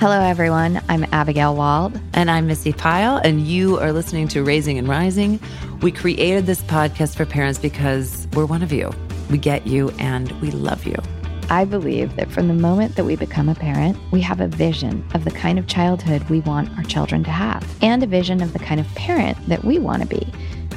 Hello, everyone. I'm Abigail Wald. And I'm Missi Pyle, and you are listening to Raising and Rising. We created this podcast for parents because we're one of you. We get you and we love you. I believe that from the moment that we become a parent, we have a vision of the kind of childhood we want our children to have and a vision of the kind of parent that we want to be.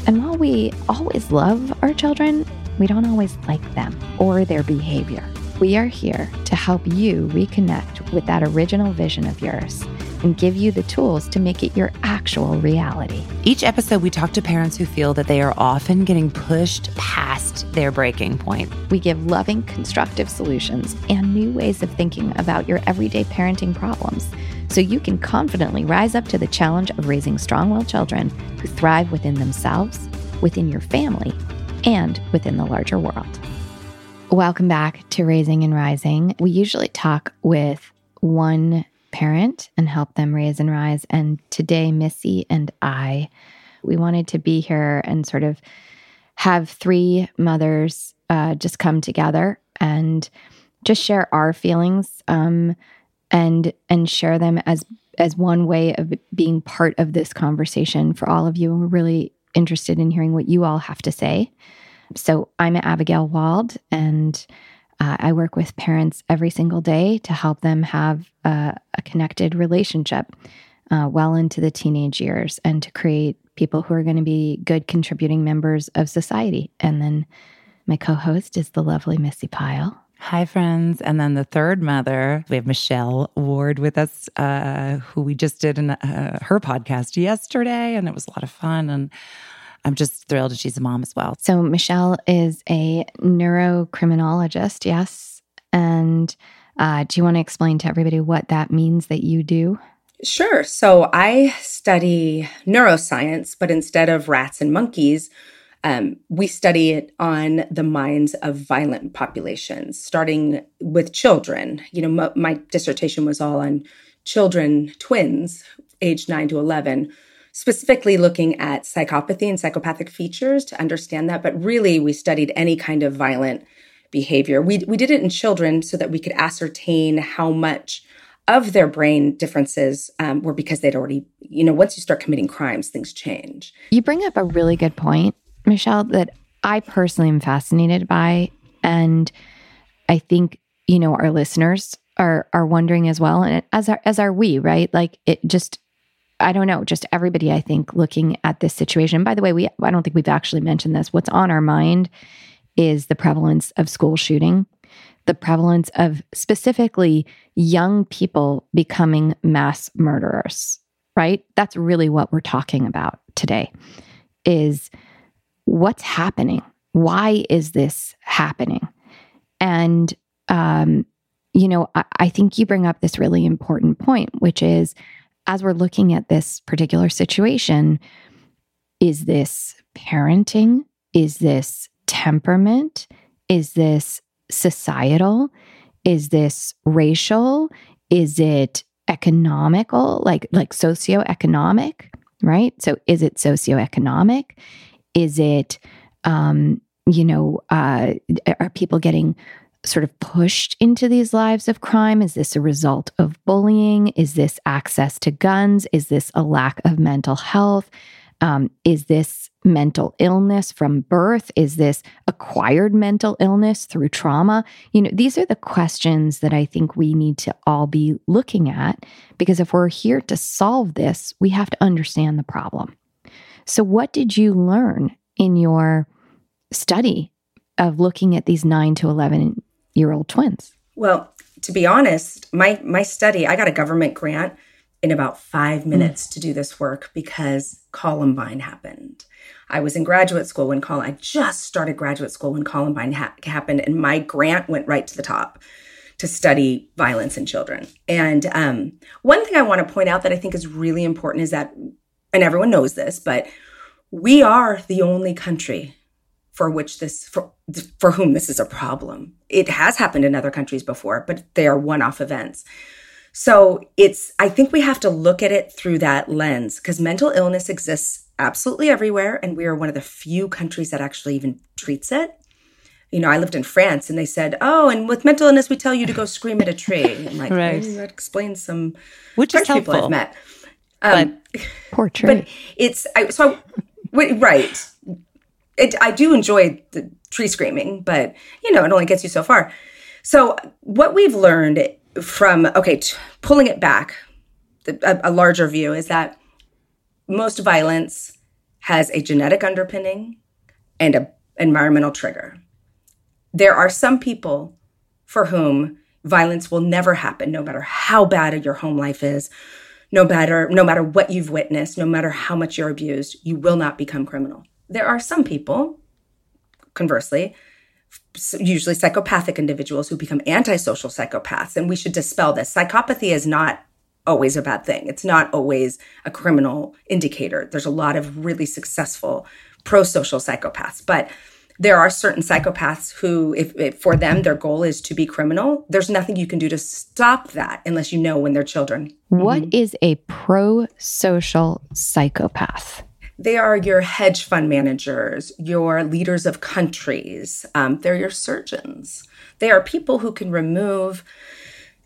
And while we always love our children, we don't always like them or their behavior. We are here to help you reconnect with that original vision of yours and give you the tools to make it your actual reality. Each episode, we talk to parents who feel that they are often getting pushed past their breaking point. We give loving, constructive solutions and new ways of thinking about your everyday parenting problems so you can confidently rise up to the challenge of raising strong willed children who thrive within themselves, within your family, and within the larger world. Welcome back to Raising and Rising. We usually talk with one parent and help them raise and rise. And today, Missi and I, we wanted to be here and sort of have three mothers uh, just come together and just share our feelings um, and and share them as as one way of being part of this conversation for all of you. And we're really interested in hearing what you all have to say. So I'm Abigail Wald, and uh, I work with parents every single day to help them have a, a connected relationship uh, well into the teenage years and to create people who are going to be good contributing members of society. And then my co host is the lovely Missi Pyle. Hi, friends. And then the third mother, we have Michelle Ward with us, uh, who we just did in, uh, her podcast yesterday, and it was a lot of fun. And I'm just thrilled that she's a mom as well. So, Michelle is a neurocriminologist, yes. And uh, do you want to explain to everybody what that means that you do? Sure. So, I study neuroscience, but instead of rats and monkeys, um, we study it on the minds of violent populations, starting with children. You know, m- my dissertation was all on children, twins, age 9 to 11 specifically looking at psychopathy and psychopathic features to understand that. But really, we studied any kind of violent behavior. We, we did it in children so that we could ascertain how much of their brain differences um, were because they'd already, you know, once you start committing crimes, things change. You bring up a really good point, Michelle, that I personally am fascinated by. And I think, you know, our listeners are are wondering as well. And as are as are we, right? Like it just I don't know, just everybody, I think, looking at this situation. By the way, we I don't think we've actually mentioned this. What's on our mind is the prevalence of school shooting, the prevalence of specifically young people becoming mass murderers, right? That's really what we're talking about today is what's happening? Why is this happening? And um, you know, I, I think you bring up this really important point, which is as we're looking at this particular situation, is this parenting? Is this temperament? Is this societal? Is this racial? Is it economical, like like socioeconomic, right? So is it socioeconomic? Is it um, you know, uh, are people getting sort of pushed into these lives of crime? Is this a result of bullying? Is this access to guns? Is this a lack of mental health? Um, is this mental illness from birth? Is this acquired mental illness through trauma? You know, these are the questions that I think we need to all be looking at because if we're here to solve this, we have to understand the problem. So, what did you learn in your study of looking at these 9 to 11 year old twins? Well, to be honest, my my study, I got a government grant in about 5 minutes mm. to do this work because Columbine happened. I was in graduate school when Col I just started graduate school when Columbine ha- happened and my grant went right to the top to study violence in children. And um, one thing I want to point out that I think is really important is that, and everyone knows this, but we are the only country for which this for, for whom this is a problem. It has happened in other countries before, but they are one-off events. So it's I think we have to look at it through that lens because mental illness exists absolutely everywhere and we are one of the few countries that actually even treats it. you know, I lived in France and they said, oh, and with mental illness, we tell you to go scream at a tree. I'm like, Right. "Oh, that explains some Which is French people. I've met. Um, Poor tree. but it's I, so I, wait, right. It, I do enjoy the tree screaming, but you know it only gets you so far. So what we've learned from okay, t- pulling it back, a, a larger view is that most violence has a genetic underpinning and a environmental trigger. There are some people for whom violence will never happen, no matter how bad your home life is, no matter no matter what you've witnessed, no matter how much you're abused, you will not become criminal. There are some people, conversely, usually psychopathic individuals who become antisocial psychopaths, and we should dispel this. Psychopathy is not always a bad thing. It's not always a criminal indicator. There's a lot of really successful pro-social psychopaths, but there are certain psychopaths who, if, if for them their goal is to be criminal, there's nothing you can do to stop that unless you know when they're children. What mm-hmm. is a pro social psychopath? They are your hedge fund managers, your leaders of countries. Um, they're your surgeons. They are people who can remove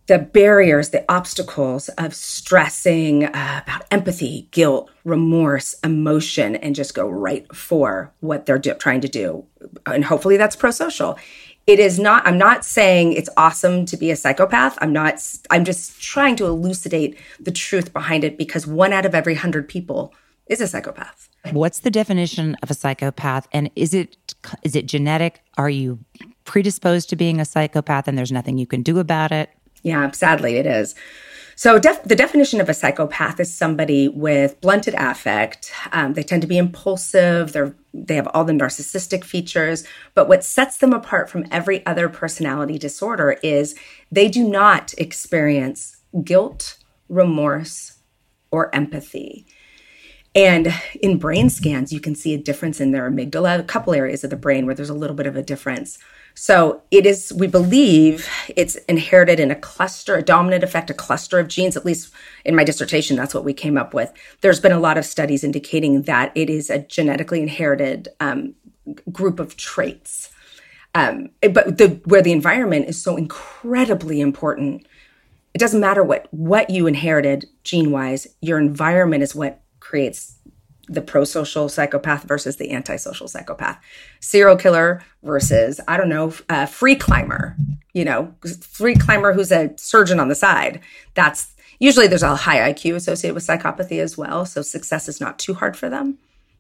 the barriers, the obstacles of stressing uh, about empathy, guilt, remorse, emotion, and just go right for what they're do- trying to do. And hopefully that's pro social. It is not, I'm not saying it's awesome to be a psychopath. I'm not, I'm just trying to elucidate the truth behind it because one out of every hundred people is a psychopath. What's the definition of a psychopath? And is it is it genetic? Are you predisposed to being a psychopath and there's nothing you can do about it? Yeah, sadly, it is. So, def- the definition of a psychopath is somebody with blunted affect. Um, they tend to be impulsive. They're they have all the narcissistic features. But what sets them apart from every other personality disorder is they do not experience guilt, remorse, or empathy. And in brain scans, you can see a difference in their amygdala, a couple areas of the brain where there's a little bit of a difference. So it is, we believe it's inherited in a cluster, a dominant effect, a cluster of genes. At least in my dissertation, that's what we came up with. There's been a lot of studies indicating that it is a genetically inherited um, group of traits. Um, but the, where the environment is so incredibly important, it doesn't matter what what you inherited gene wise. Your environment is what creates the pro-social psychopath versus the antisocial psychopath. Serial killer versus i don't know a free climber you know free climber who's a surgeon on the side. That's usually there's a high iq associated with psychopathy as well so success is not too hard for them.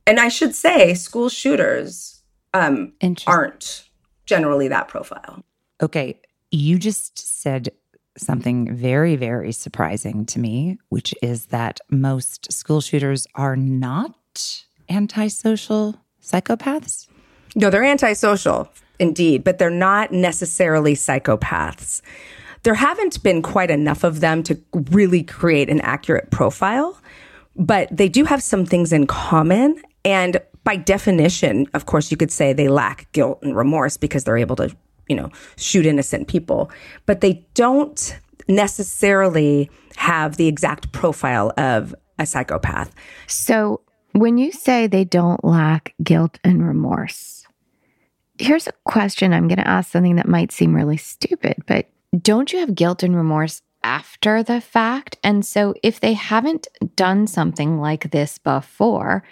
And i should say school shooters um, aren't generally that profile. Okay, you just said something very, very surprising to me, which is that most school shooters are not antisocial psychopaths. No, they're antisocial, indeed, but they're not necessarily psychopaths. There haven't been quite enough of them to really create an accurate profile, but they do have some things in common. And by definition, of course, you could say they lack guilt and remorse because they're able to, you know, shoot innocent people, but they don't necessarily have the exact profile of a psychopath. So, when you say they don't lack guilt and remorse, here's a question I'm going to ask something that might seem really stupid, but don't you have guilt and remorse after the fact? And so, if they haven't done something like this before,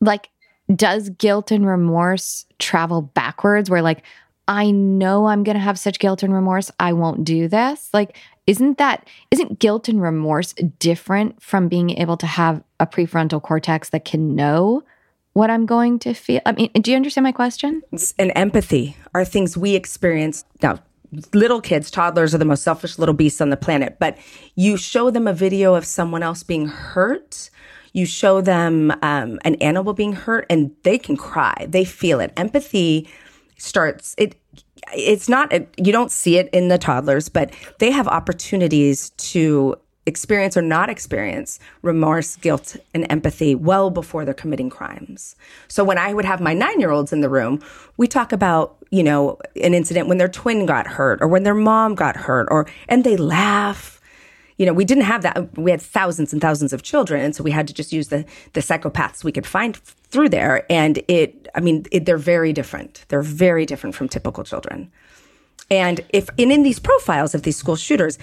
like, does guilt and remorse travel backwards where, like, I know I'm going to have such guilt and remorse. I won't do this. Like, isn't that, isn't guilt and remorse different from being able to have a prefrontal cortex that can know what I'm going to feel? I mean, do you understand my question? and empathy are things we experience now little kids toddlers are the most selfish little beasts on the planet but you show them a video of someone else being hurt you show them um, an animal being hurt and they can cry they feel it empathy starts it it's not you don't see it in the toddlers but they have opportunities to experience or not experience remorse, guilt, and empathy well before they're committing crimes. So when I would have my nine year olds in the room, we talk about, you know, an incident when their twin got hurt or when their mom got hurt or, and they laugh. You know, we didn't have that. We had thousands and thousands of children. And so we had to just use the, the psychopaths we could find through there. And it i mean it, they're very different. They're very different from typical children. And if and in these profiles of these school shooters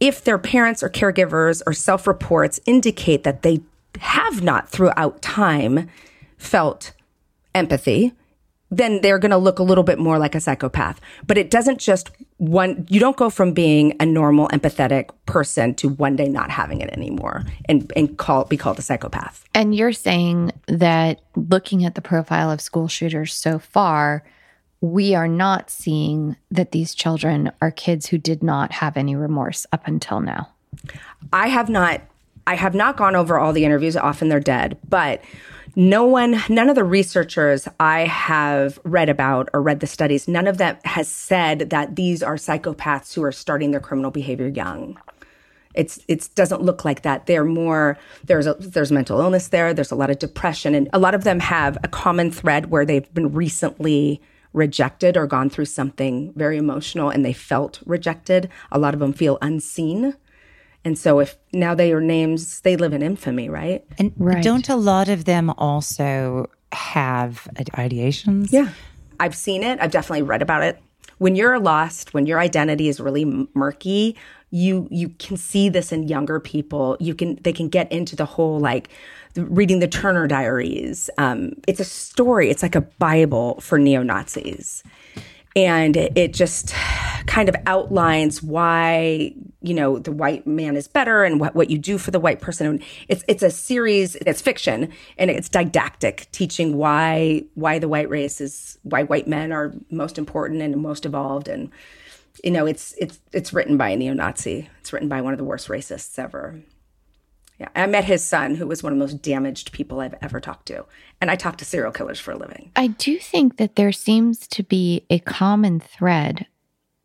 if their parents or caregivers or self-reports indicate that they have not throughout time felt empathy then they're going to look a little bit more like a psychopath. But it doesn't just one, you don't go from being a normal, empathetic person to one day not having it anymore and, and call, be called a psychopath. And you're saying that looking at the profile of school shooters so far, we are not seeing that these children are kids who did not have any remorse up until now. I have not I have not gone over all the interviews often they're dead, but no one, none of the researchers I have read about or read the studies, none of them has said that these are psychopaths who are starting their criminal behavior young. It's it doesn't look like that. They're more there's a, there's mental illness there. There's a lot of depression, and a lot of them have a common thread where they've been recently rejected or gone through something very emotional and they felt rejected. A lot of them feel unseen and so if now they are names, they live in infamy, right? And right. don't a lot of them also have ideations? Yeah. I've seen it. I've definitely read about it. When you're lost, when your identity is really murky, you you can see this in younger people. You can they can get into the whole like reading the Turner Diaries. Um, it's a story. It's like a Bible for neo Nazis and it just kind of outlines why you know the white man is better and what, what you do for the white person. It's it's a series it's fiction and it's didactic teaching why why the white race is why white men are most important and most evolved. And you know it's it's it's written by a neo-nazi. It's written by one of the worst racists ever yeah, I met his son, who was one of the most damaged people I've ever talked to. And I talk to serial killers for a living. I do think that there seems to be a common thread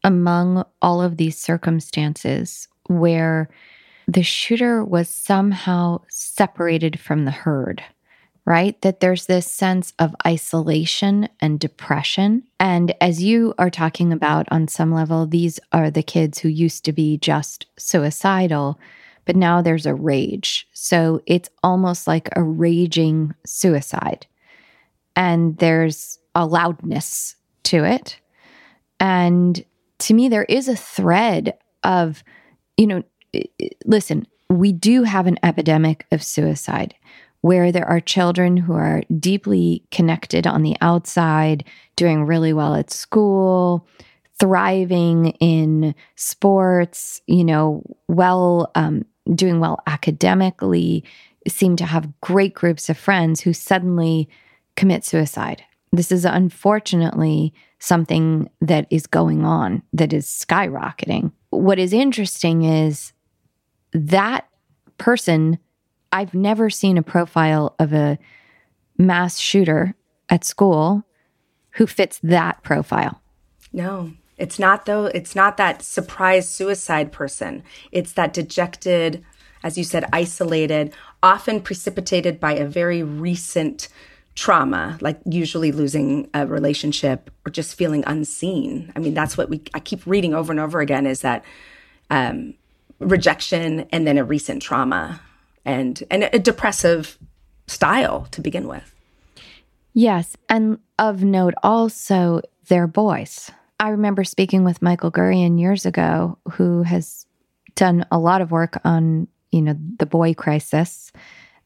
among all of these circumstances where the shooter was somehow separated from the herd, right? That there's this sense of isolation and depression. And as you are talking about on some level, these are the kids who used to be just suicidal but now there's a rage. So it's almost like a raging suicide. And there's a loudness to it. And to me, there is a thread of, you know, listen, we do have an epidemic of suicide where there are children who are deeply connected on the outside, doing really well at school, thriving in sports, you know, well um, doing well academically, seem to have great groups of friends who suddenly commit suicide. This is unfortunately something that is going on that is skyrocketing. What is interesting is that person, I've never seen a profile of a mass shooter at school who fits that profile. No. It's not though, it's not that surprise suicide person. It's that dejected, as you said, isolated, often precipitated by a very recent trauma, like usually losing a relationship or just feeling unseen. I mean, that's what we I keep reading over and over again is that um, rejection and then a recent trauma and and a depressive style to begin with. Yes, and of note also their boys. I remember speaking with Michael Gurian years ago, who has done a lot of work on, you know, the boy crisis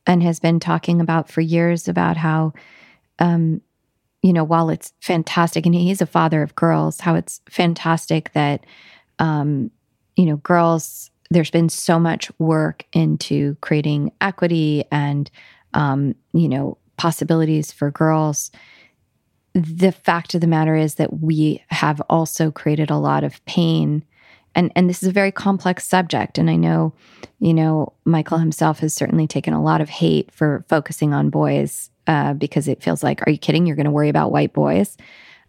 and has been talking about for years about how, um, you know, while it's fantastic, and he's a father of girls, how it's fantastic that, um, you know, girls, there's been so much work into creating equity and, um, you know, possibilities for girls the fact of the matter is that we have also created a lot of pain. And and this is a very complex subject. And i know you know michael himself has certainly taken a lot of hate for focusing on boys uh, because it feels like are you kidding? You're going to worry about white boys.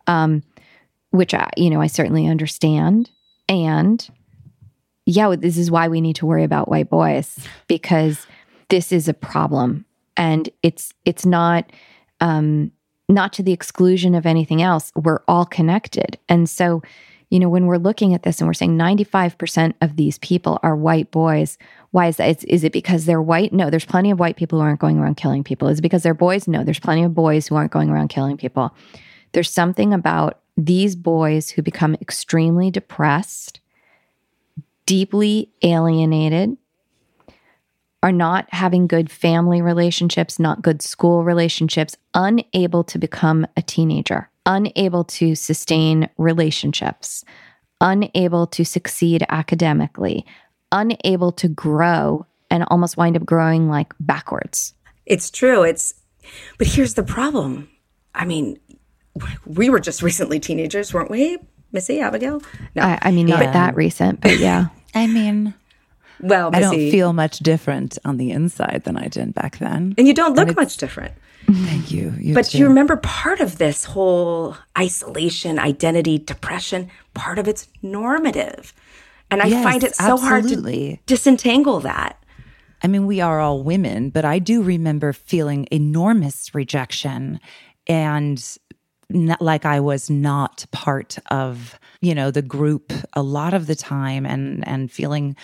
Um, which i you know i certainly understand. And yeah this is why we need to worry about white boys because this is a problem. And it's it's not um not to the exclusion of anything else. We're all connected. And so, you know, when we're looking at this and we're saying 95% of these people are white boys, why is that? Is, is it because they're white? No, there's plenty of white people who aren't going around killing people. Is it because they're boys? No, there's plenty of boys who aren't going around killing people. There's something about these boys who become extremely depressed, deeply alienated, are not having good family relationships, not good school relationships, unable to become a teenager unable to sustain relationships, unable to succeed academically, unable to grow, and almost wind up growing like backwards. It's true. It's, but here's the problem. I mean, we were just recently teenagers, weren't we, Missi Abigail? No, I, I mean not yeah. that recent, but yeah. I mean, well, I don't feel much different on the inside than I did back then, and you don't look much different. Thank you. you but too. you remember part of this whole isolation, identity, depression, part of it's normative. And I yes, find it so absolutely. hard to disentangle that. I mean, we are all women, but I do remember feeling enormous rejection and like I was not part of, you know, the group a lot of the time and and feeling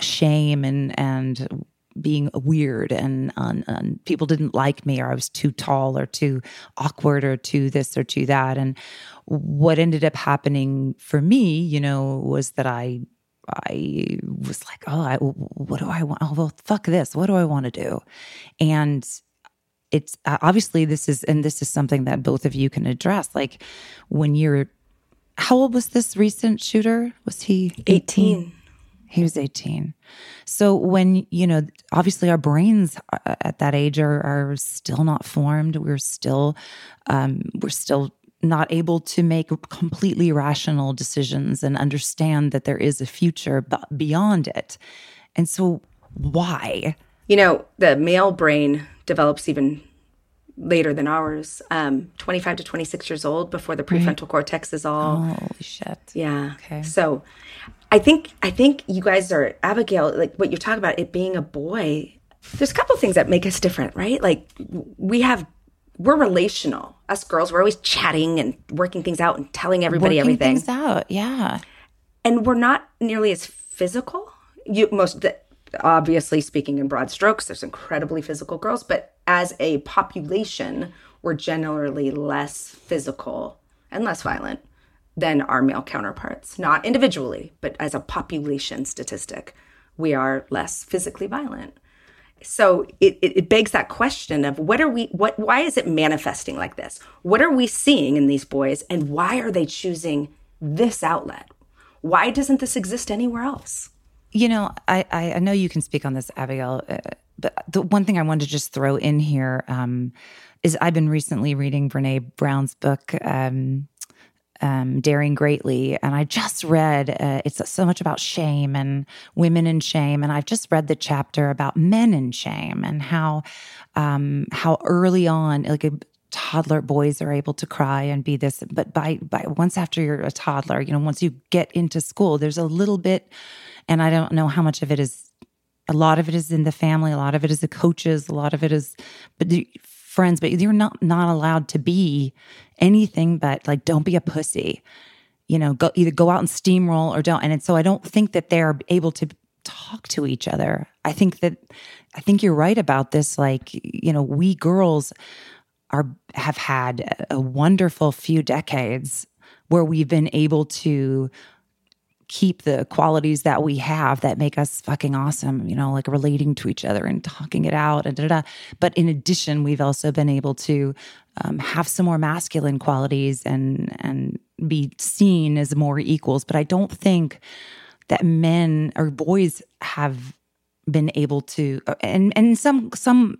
shame and and being weird and, and, and, people didn't like me or I was too tall or too awkward or too this or too that. And what ended up happening for me, you know, was that I I was like, oh, I, what do I want? Oh, well, fuck this. What do I want to do? And it's uh, obviously this is, and this is something that both of you can address. Like when you're, how old was this recent shooter? Was he 18? 18. He was 18. So when, you know, obviously our brains uh, at that age are, are still not formed. We're still, um, we're still not able to make completely rational decisions and understand that there is a future beyond it. And so why? You know, the male brain develops even later than ours, um, 25 to 26 years old before the prefrontal right. cortex is all. Holy shit. Yeah. Okay. So I think I think you guys are Abigail, like what you're talking about, it being a boy. There's a couple things that make us different, right? Like we have we're relational. Us girls, we're always chatting and working things out and telling everybody working everything. Things out, yeah. And we're not nearly as physical. You most the, obviously speaking in broad strokes, there's incredibly physical girls, but as a population, we're generally less physical and less violent than our male counterparts, not individually, but as a population statistic, we are less physically violent. So it, it, it, begs that question of what are we, what, why is it manifesting like this? What are we seeing in these boys and why are they choosing this outlet? Why doesn't this exist anywhere else? You know, I, I know you can speak on this, Abigail, uh, but the one thing I wanted to just throw in here um, is I've been recently reading Brene Brown's book, um, um, Daring Greatly, and I just read uh, it's so much about shame and women in shame, and I've just read the chapter about men in shame and how um, how early on, like a toddler boys are able to cry and be this, but by by once after you're a toddler, you know, once you get into school, there's a little bit, and I don't know how much of it is. A lot of it is in the family. A lot of it is the coaches. A lot of it is, but the, friends, but you're not not allowed to be anything but like don't be a pussy. You know, go either go out and steamroll or don't. And so I don't think that they're able to talk to each other. I think that I think you're right about this. Like, you know, we girls are have had a wonderful few decades where we've been able to keep the qualities that we have that make us fucking awesome, you know, like relating to each other and talking it out and da da. da. But in addition, we've also been able to um, have some more masculine qualities and and be seen as more equals. But I don't think that men or boys have been able to and and some some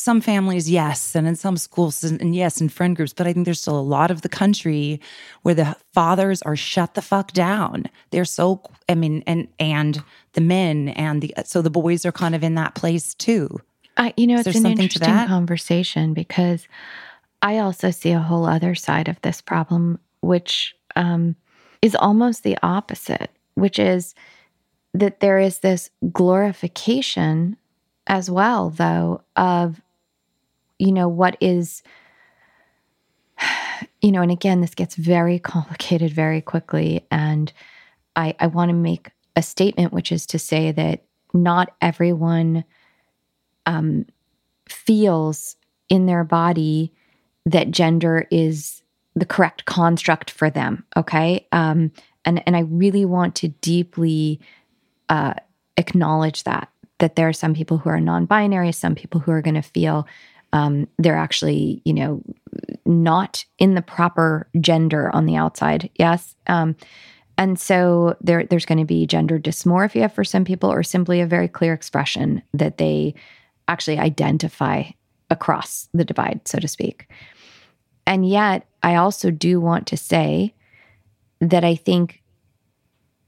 some families, yes, and in some schools, and, and, yes, in friend groups, but I think there's still a lot of the country where the fathers are shut the fuck down. They're so, I mean, and and the men and the so the boys are kind of in that place too. I, you know, it's an interesting conversation because I also see a whole other side of this problem, which um, is almost the opposite, which is that there is this glorification as well, though, of, you know, what is you know, and again, this gets very complicated very quickly. And I, I want to make a statement, which is to say that not everyone um, feels in their body that gender is the correct construct for them. Okay. Um, and, and I really want to deeply uh, acknowledge that, that there are some people who are non binary, some people who are going to feel um, they're actually, you know, not in the proper gender on the outside. Yes. Um, and so there, there's going to be gender dysmorphia for some people, or simply a very clear expression that they actually identify across the divide, so to speak. And yet, I also do want to say that I think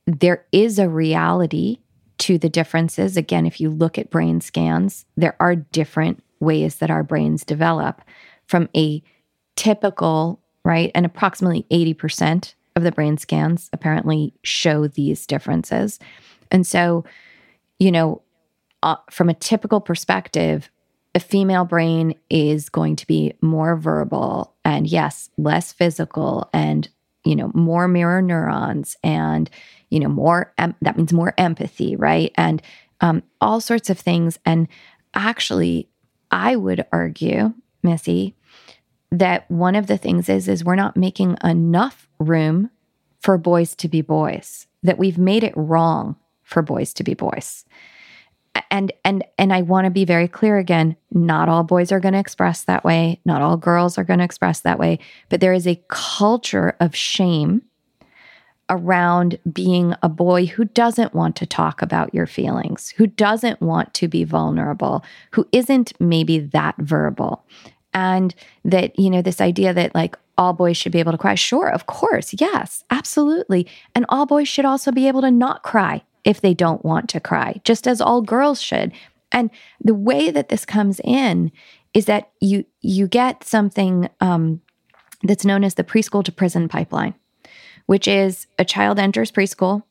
there is a reality to the differences. Again, if you look at brain scans, there are different ways that our brains develop from a typical, right? And approximately 80% of the brain scans apparently show these differences. And so, you know, uh, from a typical perspective, a female brain is going to be more verbal and, yes, less physical and, you know, more mirror neurons and, you know, more, em- that means more empathy, right? And um, all sorts of things. And actually, I would argue, Missi, that one of the things is is we're not making enough room for boys to be boys. That we've made it wrong for boys to be boys. And and and I want to be very clear again, not all boys are going to express that way, not all girls are going to express that way, but there is a culture of shame around being a boy who doesn't want to talk about your feelings, who doesn't want to be vulnerable, who isn't maybe that verbal. And that, you know, this idea that like all boys should be able to cry. Sure, of course. Yes, absolutely. And all boys should also be able to not cry if they don't want to cry, just as all girls should. And the way that this comes in is that you you get something um, that's known as the preschool to prison pipeline which is a child enters preschool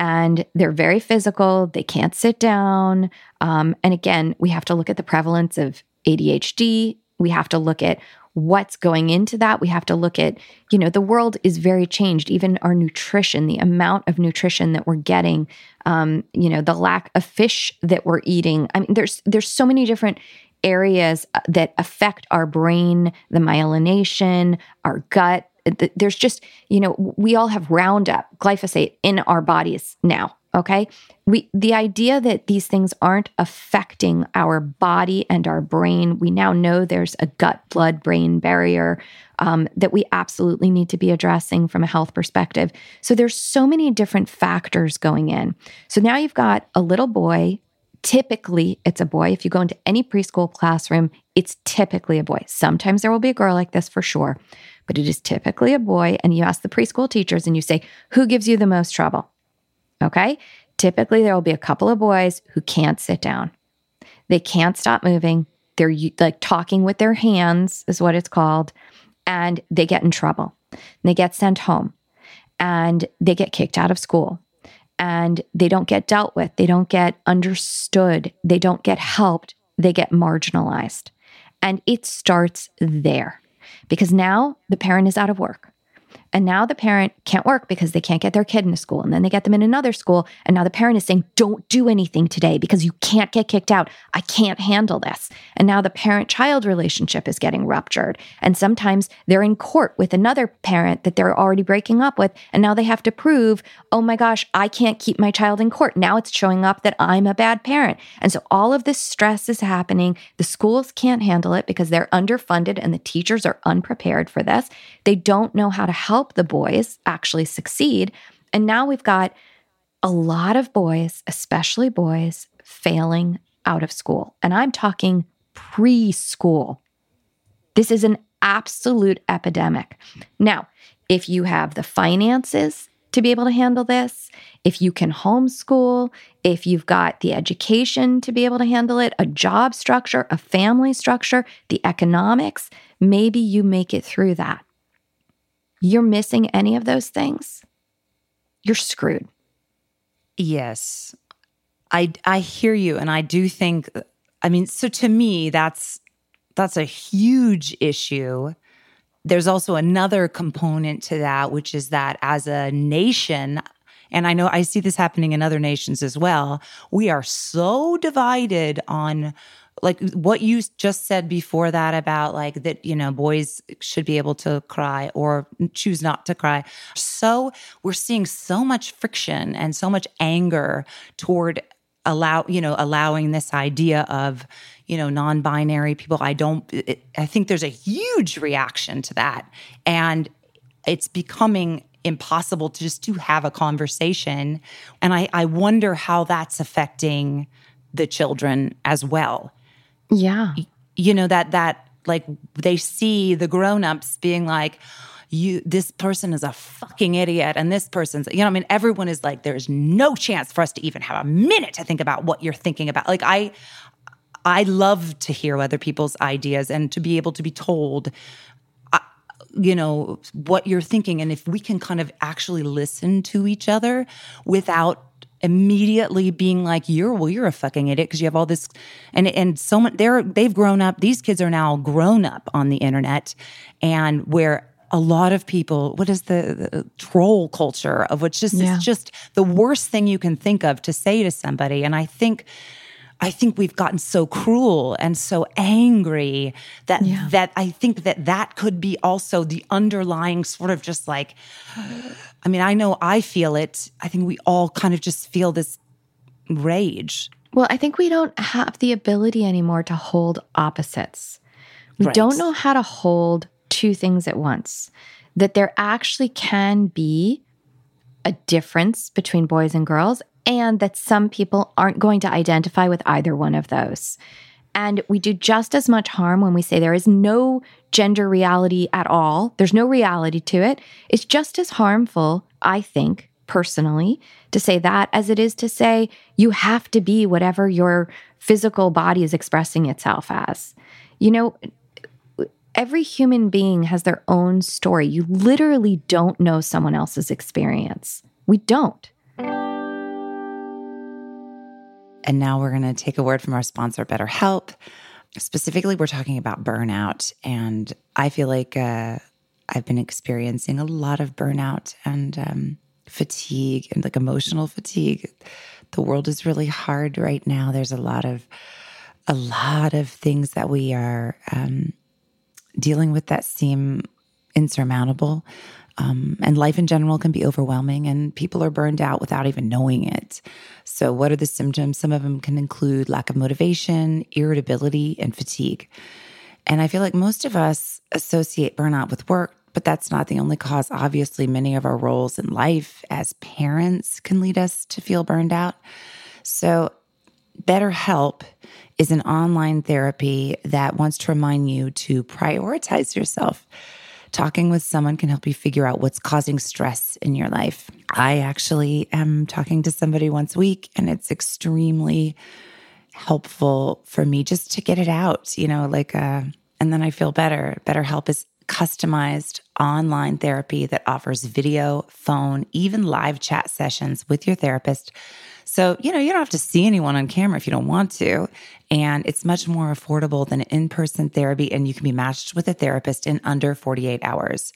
and they're very physical. They can't sit down. Um, and again, we have to look at the prevalence of ADHD. We have to look at what's going into that. We have to look at, you know, the world is very changed. Even our nutrition, the amount of nutrition that we're getting, um, you know, the lack of fish that we're eating. I mean, there's there's so many different areas uh, that affect our brain, the myelination, our gut, there's just, you know, we all have Roundup, glyphosate in our bodies now. Okay. We, the idea that these things aren't affecting our body and our brain, we now know there's a gut blood brain barrier um, that we absolutely need to be addressing from a health perspective. So there's so many different factors going in. So now you've got a little boy. Typically, it's a boy. If you go into any preschool classroom, it's typically a boy. Sometimes there will be a girl like this for sure but it is typically a boy. And you ask the preschool teachers and you say, Who gives you the most trouble? Okay. Typically, there will be a couple of boys who can't sit down. They can't stop moving. They're like talking with their hands, is what it's called. And they get in trouble. They get sent home and they get kicked out of school and they don't get dealt with. They don't get understood. They don't get helped. They get marginalized. And it starts there because now the parent is out of work. And now the parent can't work because they can't get their kid into school. And then they get them in another school. And now the parent is saying, don't do anything today because you can't get kicked out. I can't handle this. And now the parent child relationship is getting ruptured. And sometimes they're in court with another parent that they're already breaking up with. And now they have to prove, oh my gosh, I can't keep my child in court. Now it's showing up that I'm a bad parent. And so all of this stress is happening. The schools can't handle it because they're underfunded and the teachers are unprepared for this. They don't know how to help help the boys actually succeed. And now we've got a lot of boys, especially boys, failing out of school. And I'm talking preschool. This is an absolute epidemic. Now, if you have the finances to be able to handle this, if you can homeschool, if you've got the education to be able to handle it, a job structure, a family structure, the economics, maybe you make it through that you're missing any of those things, you're screwed. Yes. I I hear you and I do think I mean so to me that's that's a huge issue there's also another component to that, which is that as a nation, and I know I see this happening in other nations as well, we are so divided on like what you just said before that about like that you know boys should be able to cry or choose not to cry. So we're seeing so much friction and so much anger toward allow you know allowing this idea of you know non-binary people. I don't it, i think there's a huge reaction to that. And it's becoming impossible to just to have a conversation. And i i wonder how that's affecting the children as well yeah. You know that that like they see the grown-ups being like you this person is a fucking idiot and this person's you know i mean? Everyone is like there's no chance for us to even have a minute to think about what you're thinking about. Like i i love to hear other people's ideas and to be able to be told uh, you know what you're thinking. And if we can kind of actually listen to each other without immediately being like you're well you're a fucking idiot because you have all this and and so much they're they've grown up these kids are now grown up on the internet and where a lot of people what is the, the troll culture of which just yeah. is just the worst thing you can think of to say to somebody and i think I think we've gotten so cruel and so angry that yeah. that I think that that could be also the underlying sort of just like I mean I know I feel it I think we all kind of just feel this rage well I think we don't have the ability anymore to hold opposites we right. don't know how to hold two things at once. That there actually can be a difference between boys and girls, and that some people aren't going to identify with either one of those. And we do just as much harm when we say there is no gender reality at all. There's no reality to it. It's just as harmful, I think, personally, to say that as it is to say you have to be whatever your physical body is expressing itself as. You know, every human being has their own story. You literally don't know someone else's experience. We don't. And now we're going to take a word from our sponsor, BetterHelp. Specifically, we're talking about burnout. And I feel like uh, I've been experiencing a lot of burnout and um, fatigue and like emotional fatigue. The world is really hard right now. There's a lot of a lot of things that we are um, dealing with that seem insurmountable. Um, and life in general can be overwhelming, and people are burned out without even knowing it. So, what are the symptoms? Some of them can include lack of motivation, irritability, and fatigue. And I feel like most of us associate burnout with work, but that's not the only cause. Obviously, many of our roles in life as parents can lead us to feel burned out. So, BetterHelp is an online therapy that wants to remind you to prioritize yourself. Talking with someone can help you figure out what's causing stress in your life. I actually am talking to somebody once a week, and it's extremely helpful for me just to get it out, you know, like, uh, and then I feel better. BetterHelp is customized online therapy that offers video, phone, even live chat sessions with your therapist so, you know, you don't have to see anyone on camera if you don't want to. And it's much more affordable than in person therapy, and you can be matched with a therapist in under 48 hours.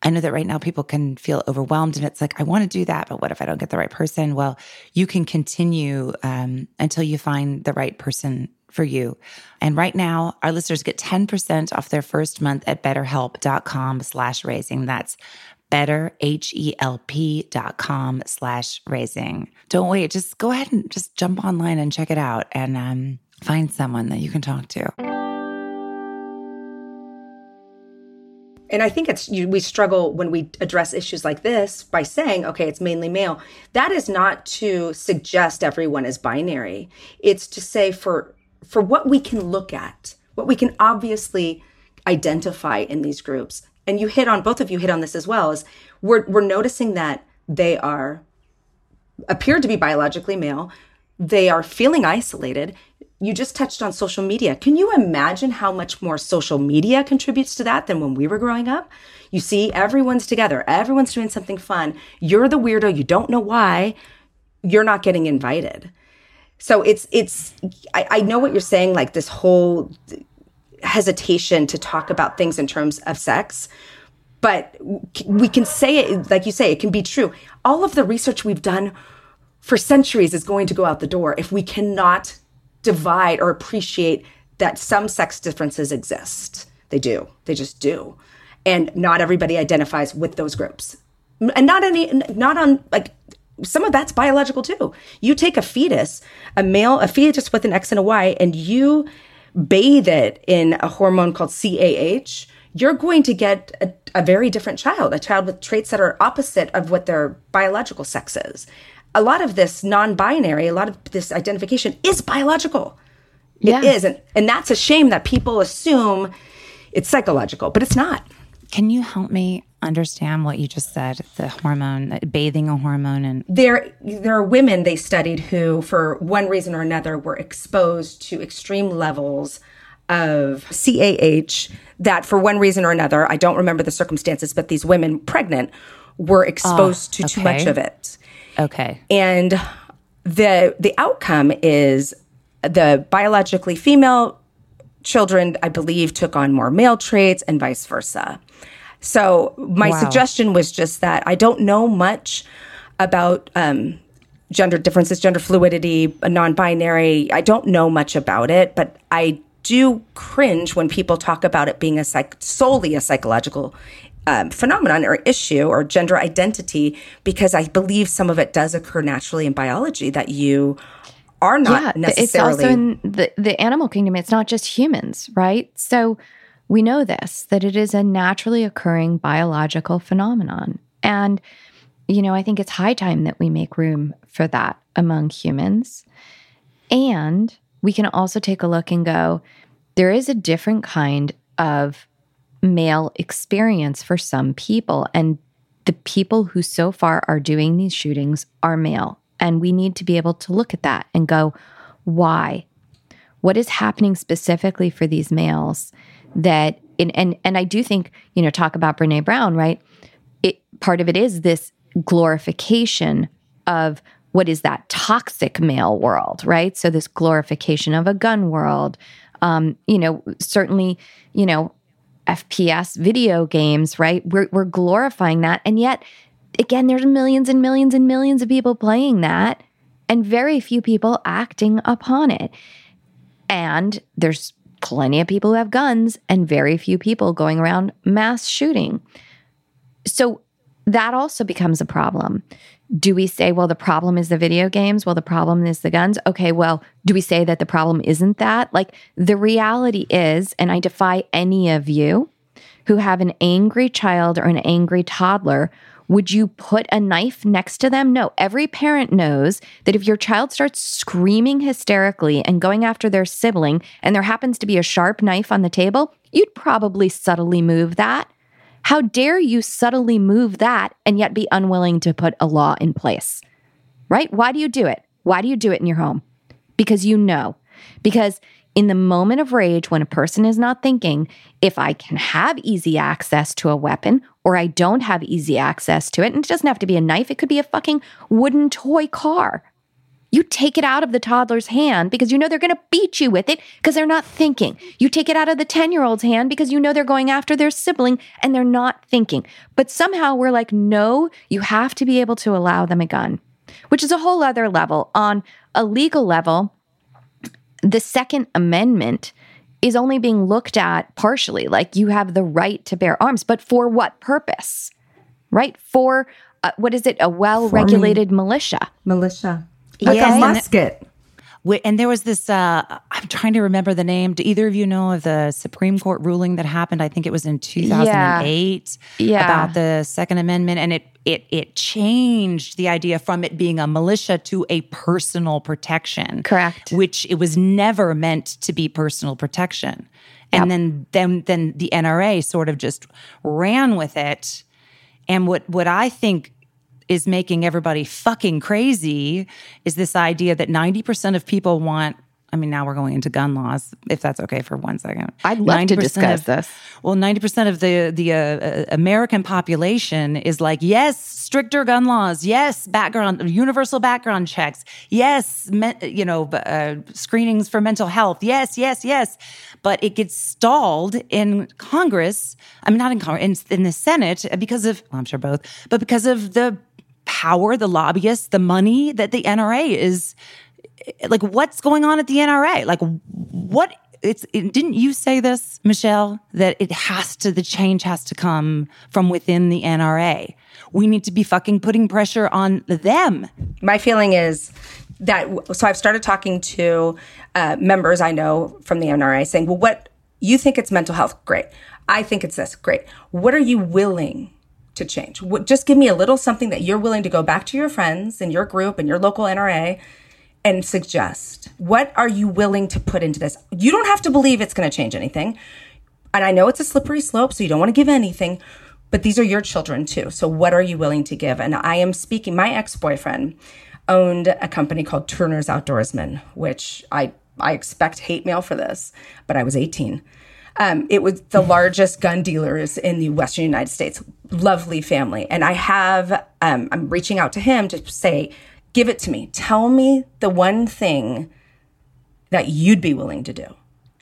I know that right now people can feel overwhelmed and it's like, I want to do that, but what if I don't get the right person? Well, you can continue um, until you find the right person for you. And right now, our listeners get 10% off their first month at betterhelp.com slash raising. That's betterhelp.com slash raising. Don't wait. Just go ahead and just jump online and check it out and um, find someone that you can talk to. And I think it's you, we struggle when we address issues like this by saying, okay, it's mainly male. That is not to suggest everyone is binary. It's to say for for what we can look at, what we can obviously identify in these groups, and you hit on both of you hit on this as well is we're we're noticing that they are appear to be biologically male. They are feeling isolated. You just touched on social media. Can you imagine how much more social media contributes to that than when we were growing up? You see everyone's together. Everyone's doing something fun. You're the weirdo. You don't know why. You're not getting invited. So it's it's I, I know what you're saying like this whole hesitation to talk about things in terms of sex but we can say it like you say it can be true. All of the research we've done for centuries is going to go out the door if we cannot divide or appreciate that some sex differences exist. They do. They just do. And not everybody identifies with those groups. And not any not on like some of that's biological too. You take a fetus a male a fetus with an x and a y and you bathe it in a hormone called CAH you're going to get a, a very different child, a child with traits that are opposite of what their biological sex is. A lot of this non binary, a lot of this identification is biological. Yeah. It is. And, and that's a shame that people assume it's psychological, but it's not. Can you help me understand what you just said? The hormone, uh, bathing a hormone, and there there are women they studied who, for one reason or another, were exposed to extreme levels of CAH that, for one reason or another, I don't remember the circumstances, but these women pregnant were exposed oh, to too much of it. Okay. And the the outcome is the biologically female children, I believe, took on more male traits and vice versa. So my wow. suggestion was just that I don't know much about um, gender differences, gender fluidity, non-binary. I don't know much about it, but I do cringe when people talk about it being a psych- solely a psychological um, phenomenon or issue or gender identity because I believe some of it does occur naturally in biology that you are not yeah, necessarily. It's also in the, the animal kingdom. It's not just humans, right? So we know this that it is a naturally occurring biological phenomenon. And, you know, I think it's high time that we make room for that among humans. And we can also take a look and go, there is a different kind of male experience for some people. And the people who so far are doing these shootings are male. And we need to be able to look at that and go, why? What is happening specifically for these males that and and, and I do think, you know, talk about Brene Brown, right? It part of it is this glorification of what is that toxic male world, right? So this glorification of a gun world, um, you know, certainly, you know, FPS video games, right? We're, we're glorifying that. And yet, again, there's millions and millions and millions of people playing that and very few people acting upon it. And there's plenty of people who have guns and very few people going around mass shooting. So that also becomes a problem do we say, well, the problem is the video games? Well, the problem is the guns? Okay, well, do we say that the problem isn't that? Like, the reality is, and I defy any of you who have an angry child or an angry toddler, would you put a knife next to them? No. Every parent knows that if your child starts screaming hysterically and going after their sibling, and there happens to be a sharp knife on the table, you'd probably subtly move that how dare you subtly move that and yet be unwilling to put a law in place? Right? Why do you do it? Why do you do it in your home? Because you know. Because in the moment of rage, when a person is not thinking, if I can have easy access to a weapon or I don't have easy access to it, and it doesn't have to be a knife, it could be a fucking wooden toy car. You take it out of the toddler's hand because you know they're going to beat you with it because they're not thinking. You take it out of the 10 year old's hand because you know they're going after their sibling and they're not thinking. But somehow we're like, no, you have to be able to allow them a gun, which is a whole other level. On a legal level, the Second Amendment is only being looked at partially. Like you have the right to bear arms, but for what purpose? Right? For uh, what is it? A well regulated militia. Militia like yes. a musket. And there was this, uh, I'm trying to remember the name. Do either of you know of the Supreme Court ruling that happened? I think it was in 2008 yeah. about the Second Amendment. And it, it, it changed the idea from it being a militia to a personal protection. Correct. Which it was never meant to be personal protection. And yep. then, then, then the NRA sort of just ran with it. And what, what I think is making everybody fucking crazy is this idea that 90% of people want I mean, now we're going into gun laws, if that's okay for one second. I'd love to discuss of- this. Well, 90% of the, the uh, uh, American population is like, yes, stricter gun laws. Yes, background, universal background checks. Yes, me, you know, uh, screenings for mental health. Yes, yes, yes. But it gets stalled in Congress. I mean, not in Congress, in, in the Senate because of, well, I'm sure both, but because of the power, the lobbyists, the money that the NRA is like what's going on at the NRA? Like what it's it, didn't you say this, Michelle, that it has to the change has to come from within the NRA. We need to be fucking putting pressure on them. My feeling is that so I've started talking to uh, members I know from the NRA saying, "Well, what you think it's mental health? Great. I think it's this. Great. What are you willing to change? Just give me a little something that you're willing to go back to your friends and your group and your local NRA and suggest. What are you willing to put into this? You don't have to believe it's going to change anything. And I know it's a slippery slope, so you don't want to give anything, but these are your children too. So what are you willing to give? And I am speaking, my ex boyfriend owned a company called Turner's Outdoorsman, which I, I expect hate mail for this, but I was 18. Um, it was the largest gun dealers in the Western United States. Lovely family. And I have, um, I'm reaching out to him to say, give it to me. Tell me the one thing that you'd be willing to do.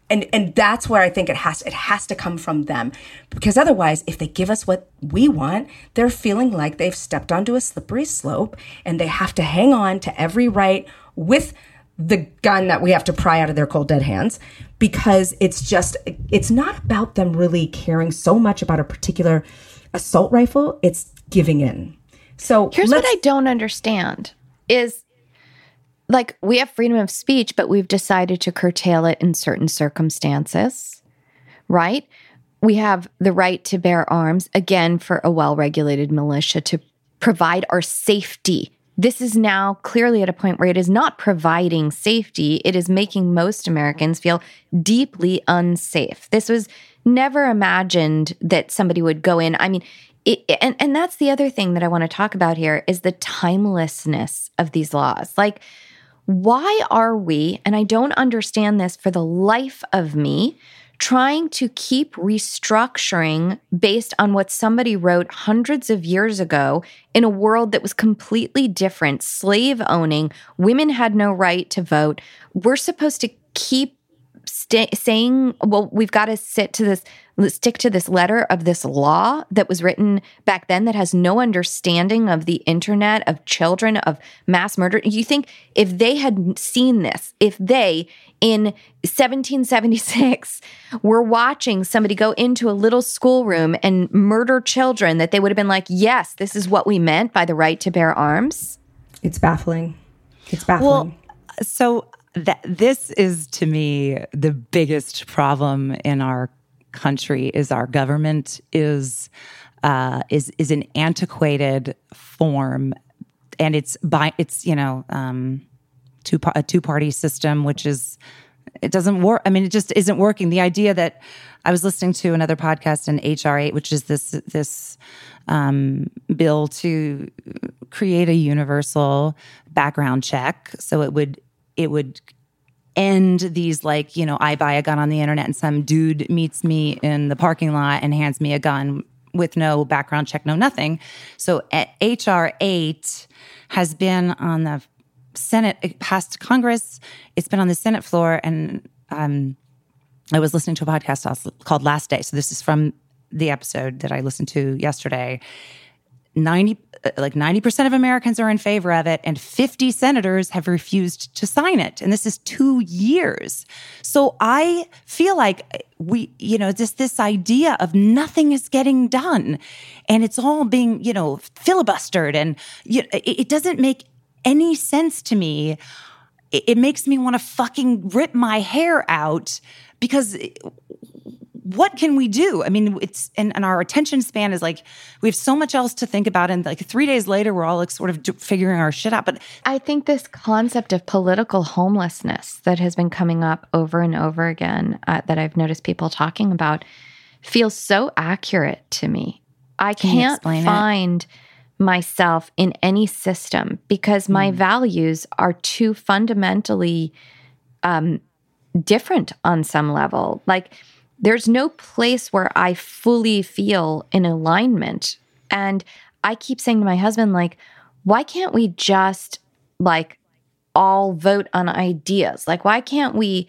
And, and that's where I think it has it has to come from them because otherwise if they give us what we want they're feeling like they've stepped onto a slippery slope and they have to hang on to every right with the gun that we have to pry out of their cold dead hands because it's just it's not about them really caring so much about a particular assault rifle it's giving in so Here's what I don't understand is like we have freedom of speech, but we've decided to curtail it in certain circumstances, right? We have the right to bear arms, again, for a well regulated militia to provide our safety. This is now clearly at a point where it is not providing safety, it is making most Americans feel deeply unsafe. This was never imagined that somebody would go in. I mean, it, and and that's the other thing that I want to talk about here is the timelessness of these laws. Like why are we and I don't understand this for the life of me trying to keep restructuring based on what somebody wrote hundreds of years ago in a world that was completely different, slave owning, women had no right to vote. We're supposed to keep sta saying, well, we've got to sit to this, stick to this letter of this law that was written back then that has no understanding of the internet, of children, of mass murder. You think if they had seen this, if they in 1776 were watching somebody go into a little schoolroom and murder children, that they would have been like, yes, this is what we meant by the right to bear arms? it's baffling it's baffling Well, so that this is to me the biggest problem in our country is our government is uh, is is an antiquated form, and it's by it's you know um, two a two party system, which is it doesn't work. I mean, it just isn't working. The idea that I was listening to another podcast in HR eight, which is this this um, bill to create a universal background check, so it would it would end these like you know I buy a gun on the internet and some dude meets me in the parking lot and hands me a gun with no background check, no nothing. So HR eight has been on the Senate, it passed Congress. It's been on the Senate floor, and um, I was listening to a podcast called Last Day. So this is from the episode that I listened to yesterday. 90 uh, like 90% of Americans are in favor of it and 50 senators have refused to sign it and this is 2 years. So I feel like we you know just this idea of nothing is getting done and it's all being you know filibustered and you, it, doesn't make any sense to me. It makes me want to fucking rip my hair out because what can we do? I mean, it's and, and our attention span is like we have so much else to think about, and like three days later, we're all like sort of do, figuring our shit out. But I think this concept of political homelessness that has been coming up over and over again, uh, that I've noticed people talking about, feels so accurate to me. I Can can't it? find myself in any system because my values are too fundamentally um, different on some level. Like, there's no place where I fully feel in alignment. And I keep saying to my husband, like, why can't we just like all vote on ideas? Like, why can't we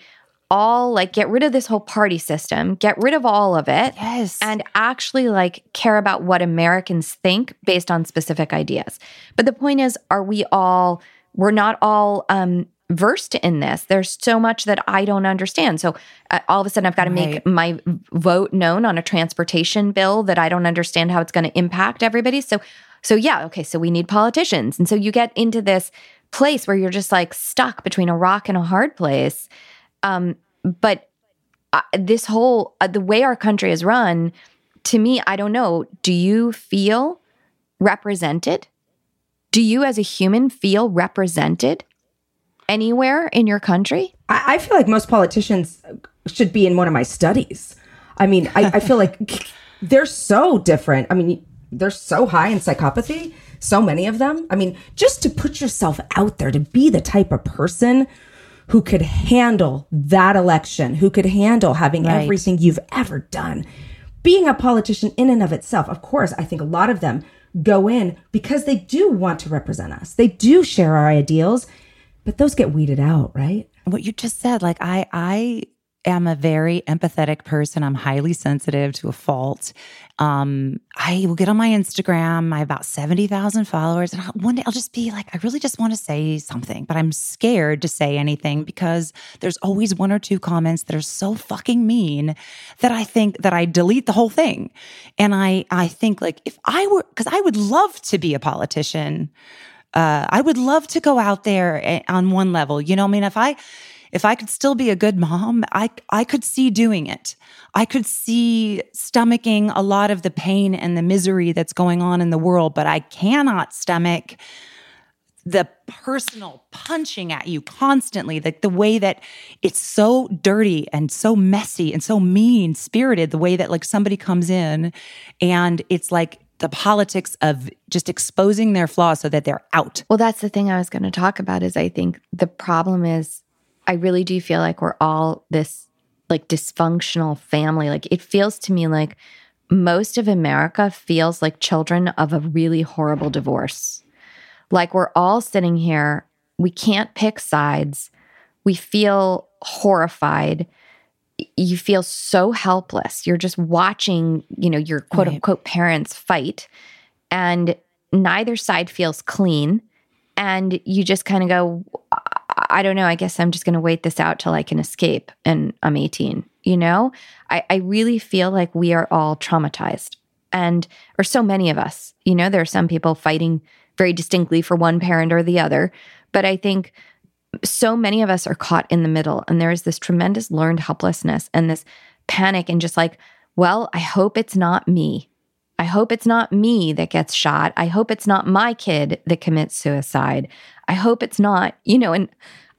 all like get rid of this whole party system, get rid of all of it, Yes. and actually like care about what Americans think based on specific ideas. But the point is, are we all? We're not all um, versed in this. There's so much that I don't understand. So uh, all of a sudden, I've got to make my vote known on a transportation bill that I don't understand how it's going to impact everybody. So, so yeah, okay. So we need politicians, and so you get into this place where you're just like stuck between a rock and a hard place. Um, but uh, this whole uh, the way our country is run, to me, I don't know. Do you feel represented? Do you, as a human, feel represented anywhere in your country? I, I feel like most politicians should be in one of my studies. I mean, I, I feel like they're so different. I mean, they're so high in psychopathy, so many of them. I mean, just to put yourself out there to be the type of person who could handle that election, who could handle having Right. everything you've ever done. Being a politician in and of itself, of course, I think a lot of them go in because they do want to represent us. They do share our ideals, but those get weeded out, right? what you just said like i i am a very empathetic person. I'm highly sensitive to a fault. Um i will get on my instagram i have about 70000 followers and I'll, one day i'll just be like i really just want to say something but i'm scared to say anything because there's always one or two comments that are so fucking mean that i think that i delete the whole thing. And i i think like if i were because i would love to be a politician uh, I would love to go out there on one level. You know, I mean, if I if I could still be a good mom, I I could see doing it. I could see stomaching a lot of the pain and the misery that's going on in the world, but I cannot stomach the personal punching at you constantly, like the way that it's so dirty and so messy and so mean spirited, the way that like somebody comes in and it's like the politics of just exposing their flaws so that they're out. Well, that's the thing I was going to talk about is I think the problem is I really do feel like we're all this like dysfunctional family. Like it feels to me like most of America feels like children of a really horrible divorce. Like we're all sitting here, we can't pick sides. We feel horrified. You feel so helpless. You're just watching, you know, your quote Right. unquote parents fight and neither side feels clean and you just kind of go I- i don't know i guess i'm just going to wait this out till i can escape and i'm 18 you know I, I really feel like we are all traumatized and or so many of us you know there are some people fighting very distinctly for one parent or the other but i think so many of us are caught in the middle and there is this tremendous learned helplessness and this panic and just like well i hope it's not me I hope it's not me that gets shot. I hope it's not my kid that commits suicide. I hope it's not, you know, and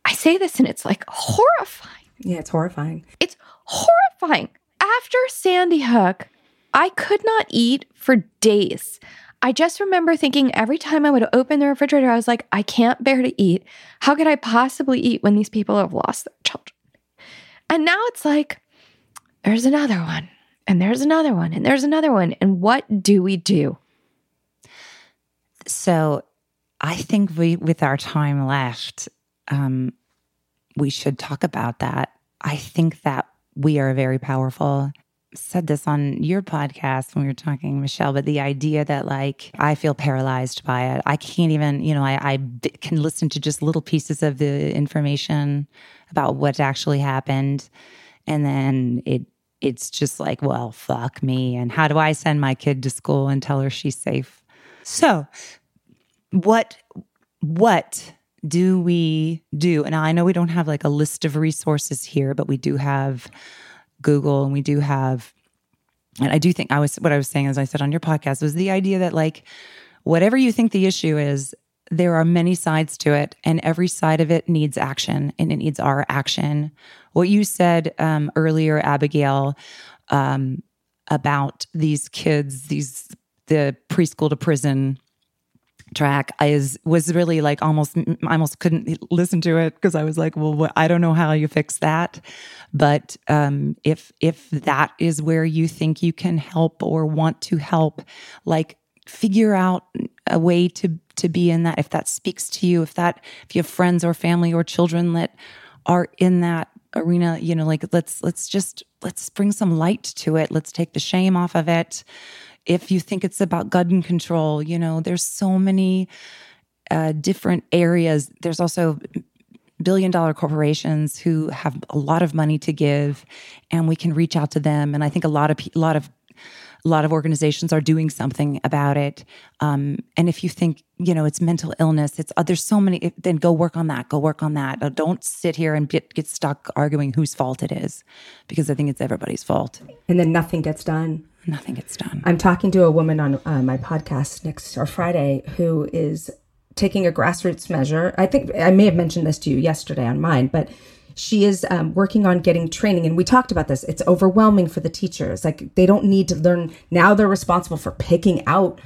I say this and it's like horrifying. Yeah, it's horrifying. It's horrifying. After Sandy Hook, I could not eat for days. I just remember thinking every time I would open the refrigerator, I was like, I can't bear to eat. How could I possibly eat when these people have lost their children? And now it's like, there's another one, and there's another one, and there's another one. And what do we do? So I think we, with our time left, um, we should talk about that. I think that we are very powerful. Said this on your podcast when we were talking, Michelle, but the idea that like I feel paralyzed by it. I can't even, you know, I can listen to just little pieces of the information about what actually happened, and then it it's just like, well, fuck me. And how do I send my kid to school and tell her she's safe? So, what what do we do? And I know we don't have like a list of resources here, but we do have Google and we do have and I do think I was what I was saying as I said on your podcast was the idea that like whatever you think the issue is, there are many sides to it, and every side of it needs action, and it needs our action. What you said um, earlier, Abigail, um, about these kids, these the preschool to prison track is was really like almost I almost couldn't listen to it because I was like, well, I don't know how you fix that. But um, if if that is where you think you can help or want to help, like figure out a way to to be in that. If that speaks to you, if that if you have friends or family or children that are in that arena, you know, like let's let's just let's bring some light to it. Let's take the shame off of it if you think it's about gun control, you know, there's so many uh, different areas. There's also billion dollar corporations who have a lot of money to give, and we can reach out to them. And I think a lot of a lot of a lot of organizations are doing something about it. Um, and if you think, you know, it's mental illness, it's uh, there's so many. Then go work on that. Go work on that. Uh, don't sit here and get get stuck arguing whose fault it is, because I think it's everybody's fault. And then nothing gets done nothing gets done. I'm talking to a woman on uh, my podcast next or Friday who is taking a grassroots measure. I think I may have mentioned this to you yesterday on mine, but she is um, working on getting training. And we talked about this. It's overwhelming for the teachers. Like they don't need to learn. Now they're responsible for picking out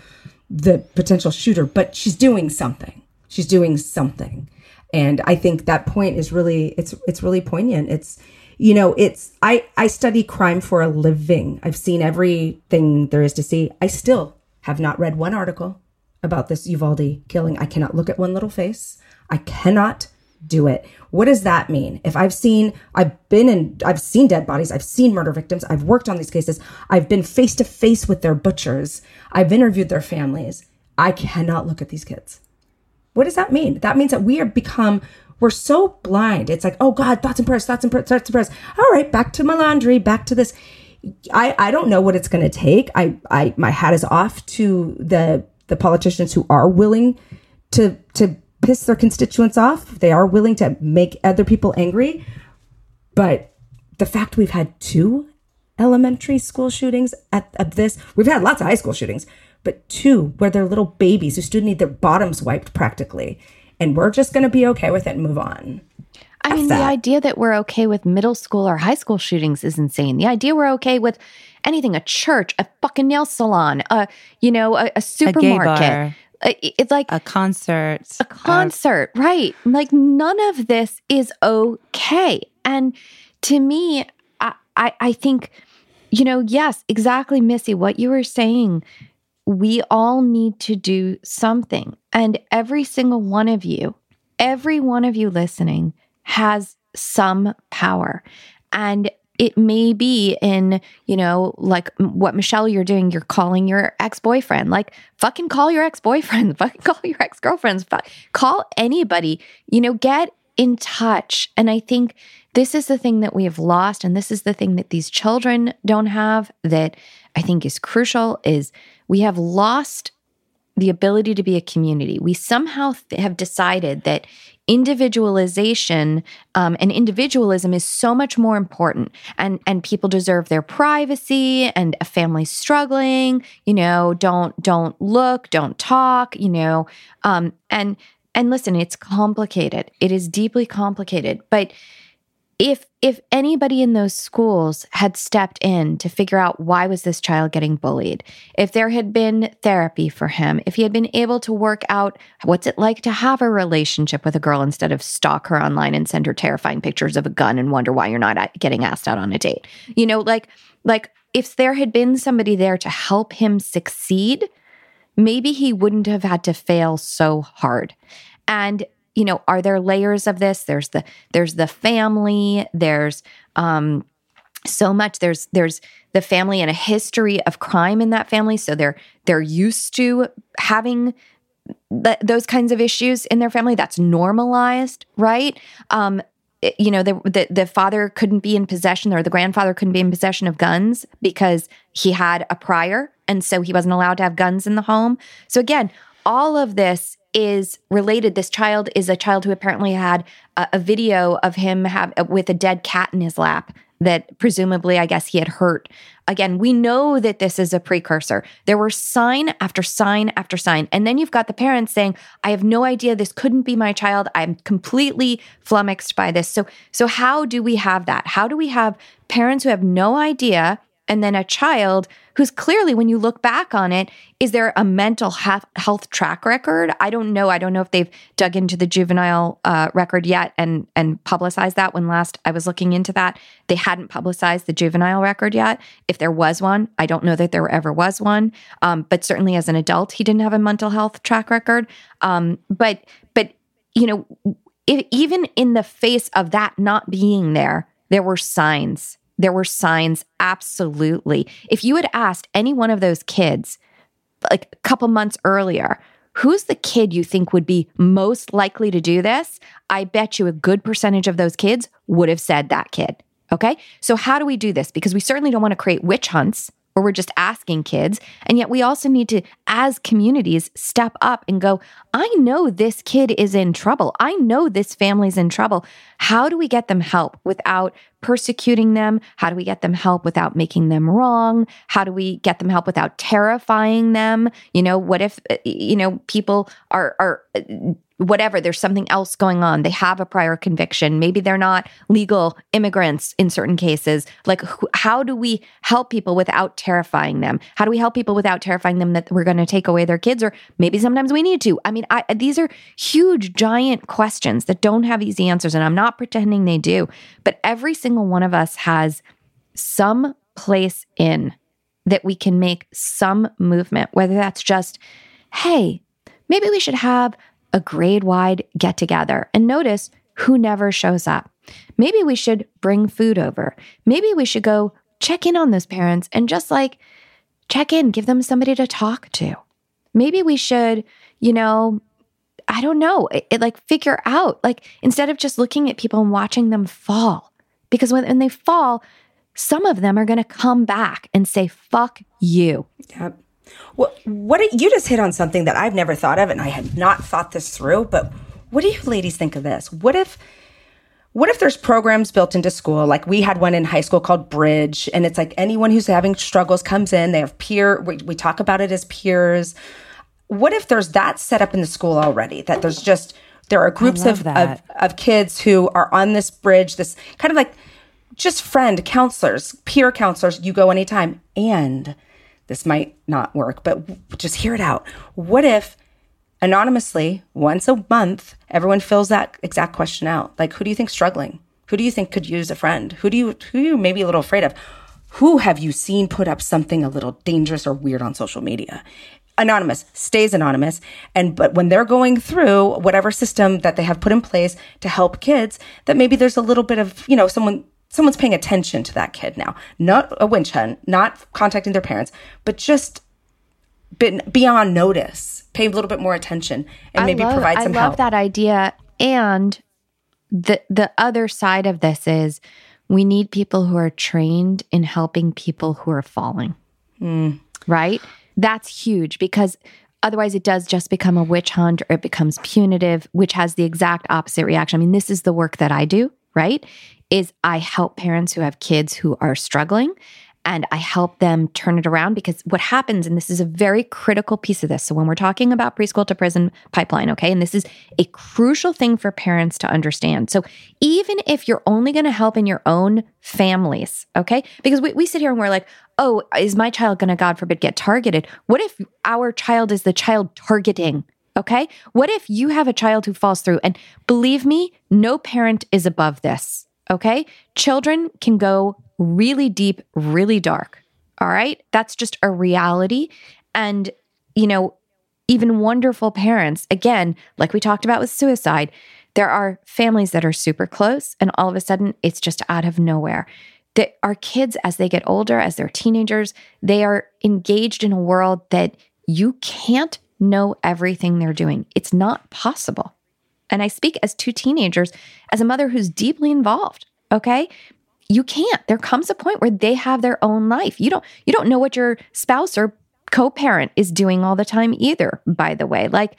the potential shooter, but she's doing something. She's doing something. And I think that point is really, it's, it's really poignant. It's, you know it's i i study crime for a living. I've seen everything there is to see. I still have not read one article about this Uvalde killing. I cannot look at one little face. I cannot do it. What does that mean? If i've seen i've been in i've seen dead bodies. I've seen murder victims. I've worked on these cases. I've been face to face with their butchers. I've interviewed their families. I cannot look at these kids. What does that mean? That means that we have become we're so blind. It's like, oh God, thoughts and prayers, thoughts and prayers, thoughts and prayers. All right, back to my laundry, back to this. I, I don't know what it's going to take. I, I, my hat is off to the, the politicians who are willing to, to piss their constituents off. They are willing to make other people angry. But the fact we've had two elementary school shootings at, at this, we've had lots of high school shootings, but two where they're little babies who still need their bottoms wiped practically and we're just going to be okay with it and move on. I mean, that. the idea that we're okay with middle school or high school shootings is insane. The idea we're okay with anything, a church, a fucking nail salon, a, you know, a, a supermarket. A it's like a concert. A concert, uh, right. Like none of this is okay. And to me, I, I, I think, you know, yes, exactly, Missi, what you were saying we all need to do something. And every single one of you, every one of you listening has some power. And it may be in, you know, like what Michelle you're doing, you're calling your ex boyfriend. Like, fucking call your ex boyfriend, fucking call your ex girlfriends, fuck, call anybody, you know, get in touch. And I think this is the thing that we have lost. And this is the thing that these children don't have that I think is crucial is we have lost the ability to be a community. We somehow th- have decided that individualization um, and individualism is so much more important, and and people deserve their privacy. And a family struggling, you know, don't don't look, don't talk, you know, um, and and listen, it's complicated. It is deeply complicated, but if if anybody in those schools had stepped in to figure out why was this child getting bullied if there had been therapy for him if he had been able to work out what's it like to have a relationship with a girl instead of stalk her online and send her terrifying pictures of a gun and wonder why you're not uh, getting asked out on a date. You know like like if there had been somebody there to help him succeed maybe he wouldn't have had to fail so hard. And you know, are there layers of this? There's the there's the family, there's um so much. There's there's the family and a history of crime in that family. So they're they're used to having th- those kinds of issues in their family. That's normalized right? Um you know the, the the father couldn't be in possession or the grandfather couldn't be in possession of guns because he had a prior and so he wasn't allowed to have guns in the home. So again all of this is related. This child is a child who apparently had a, a video of him have with a dead cat in his lap that presumably, I guess, he had hurt. Again, we know that this is a precursor. There were sign after sign after sign. And then you've got the parents saying, I have no idea this couldn't be my child. I'm completely flummoxed by this. So, so how do we have that? How do we have parents who have no idea and then a child who's clearly, when you look back on it, is there a mental health track record? I don't know. I don't know if they've dug into the juvenile uh, record yet and and publicized that. When last I was looking into that, they hadn't publicized the juvenile record yet. If there was one, I don't know that there ever was one. Um, but certainly as an adult, he didn't have a mental health track record. Um, but but you know, if, even in the face of that not being there, there were signs there were signs, absolutely. If you had asked any one of those kids, like a couple months earlier, who's the kid you think would be most likely to do this? I bet you a good percentage of those kids would have said that kid. Okay. So, how do we do this? Because we certainly don't want to create witch hunts or we're just asking kids. And yet we also need to, as communities, step up and go, I know this kid is in trouble. I know this family's in trouble. How do we get them help without persecuting them? How do we get them help without making them wrong? How do we get them help without terrifying them? You know, what if, eh, you know, people are, are, eh, whatever, there's something else going on. They have a prior conviction. Maybe they're not legal immigrants in certain cases. Like, how do we help people without terrifying them? How do we help people without terrifying them that we're going to take away their kids? Or maybe sometimes we need to. I mean, I, these are huge, giant questions that don't have easy answers. And I'm not pretending they do. But every single one of us has some place in that we can make some movement, whether that's just, hey, maybe we should have a grade wide get together and notice who never shows up. Maybe we should bring food over. Maybe we should go check in on those parents and just like check in, give them somebody to talk to. Maybe we should, you know, I don't know, it, it like figure out, like instead of just looking at people and watching them fall, because when, when they fall, some of them are going to come back and say, fuck you. Yep. What what you just hit on something that I've never thought of, and I had not thought this through. But what do you ladies think of this? What if what if there's programs built into school like we had one in high school called bridge and it's like anyone who's having struggles comes in they have peer we, we talk about it as peers what if there's that set up in the school already that there's just there are groups of, of, of kids who are on this bridge this kind of like just friend counselors peer counselors you go anytime and this might not work, but just hear it out. What if anonymously, once a month, everyone fills that exact question out? Like, who do you think's struggling? Who do you think could use a friend? Who do you who you maybe a little afraid of? Who have you seen put up something a little dangerous or weird on social media? Anonymous stays anonymous. And but when they're going through whatever system that they have put in place to help kids, that maybe there's a little bit of, you know, someone someone's paying attention to that kid now. Not a winch hunt, not contacting their parents, but just been beyond notice. Pay a little bit more attention and I maybe love, provide some help. I love help. that idea. And the the other side of this is we need people who are trained in helping people who are falling. Mm. Right? That's huge because otherwise it does just become a witch hunt or it becomes punitive, which has the exact opposite reaction. I mean, this is the work that I do, right? Is I help parents who have kids who are struggling and I help them turn it around because what happens, and this is a very critical piece of this. So, when we're talking about preschool to prison pipeline, okay, and this is a crucial thing for parents to understand. So, even if you're only going to help in your own families, okay, because we, we sit here and we're like, oh, is my child going to, God forbid, get targeted? What if our child is the child targeting? Okay. What if you have a child who falls through? And believe me, no parent is above this. Okay. Children can go really deep, really dark. All right. That's just a reality. And, you know, even wonderful parents, again, like we talked about with suicide, there are families that are super close and all of a sudden it's just out of nowhere. That our kids, as they get older, as they're teenagers, they are engaged in a world that you can't know everything they're doing. It's not possible. And I speak as two teenagers, as a mother who's deeply involved. Okay. You can't. There comes a point where they have their own life. You don't you don't know what your spouse or co-parent is doing all the time either, by the way. Like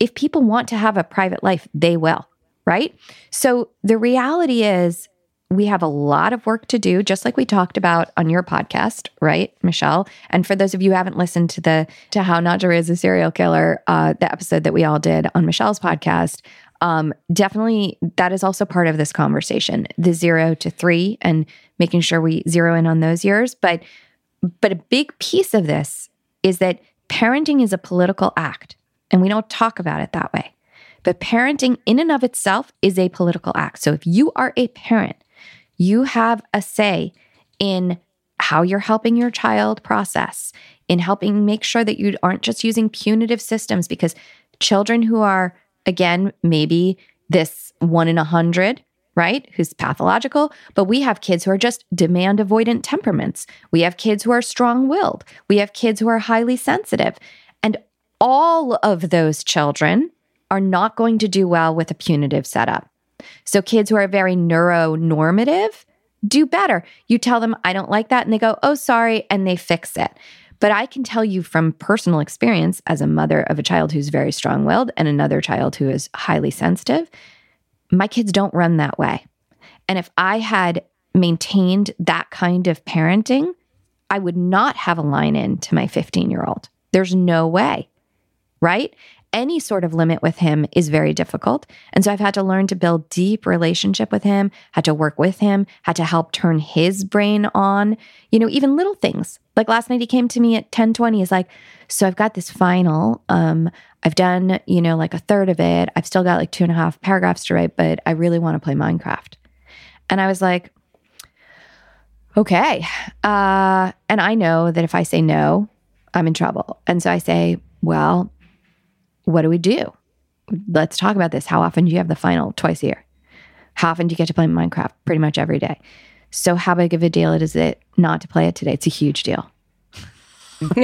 if people want to have a private life, they will, right? So the reality is we have a lot of work to do, just like we talked about on your podcast, right, Michelle? And for those of you who haven't listened to the to how not to raise a serial killer, uh, the episode that we all did on Michelle's podcast, um, definitely that is also part of this conversation the zero to three and making sure we zero in on those years. But but a big piece of this is that parenting is a political act, and we don't talk about it that way. But parenting, in and of itself, is a political act. So if you are a parent, you have a say in how you're helping your child process, in helping make sure that you aren't just using punitive systems because children who are, again, maybe this one in a hundred, right? Who's pathological, but we have kids who are just demand avoidant temperaments. We have kids who are strong willed. We have kids who are highly sensitive. And all of those children are not going to do well with a punitive setup. So, kids who are very neuronormative do better. You tell them, I don't like that, and they go, oh, sorry, and they fix it. But I can tell you from personal experience as a mother of a child who's very strong willed and another child who is highly sensitive, my kids don't run that way. And if I had maintained that kind of parenting, I would not have a line in to my 15 year old. There's no way, right? Any sort of limit with him is very difficult. And so I've had to learn to build deep relationship with him, had to work with him, had to help turn his brain on, you know, even little things. Like last night he came to me at 1020. He's like, so I've got this final. Um, I've done, you know, like a third of it. I've still got like two and a half paragraphs to write, but I really want to play Minecraft. And I was like, okay. Uh, and I know that if I say no, I'm in trouble. And so I say, well, what do we do? Let's talk about this. How often do you have the final? Twice a year. How often do you get to play Minecraft? Pretty much every day. So, how big of a deal is it not to play it today? It's a huge deal.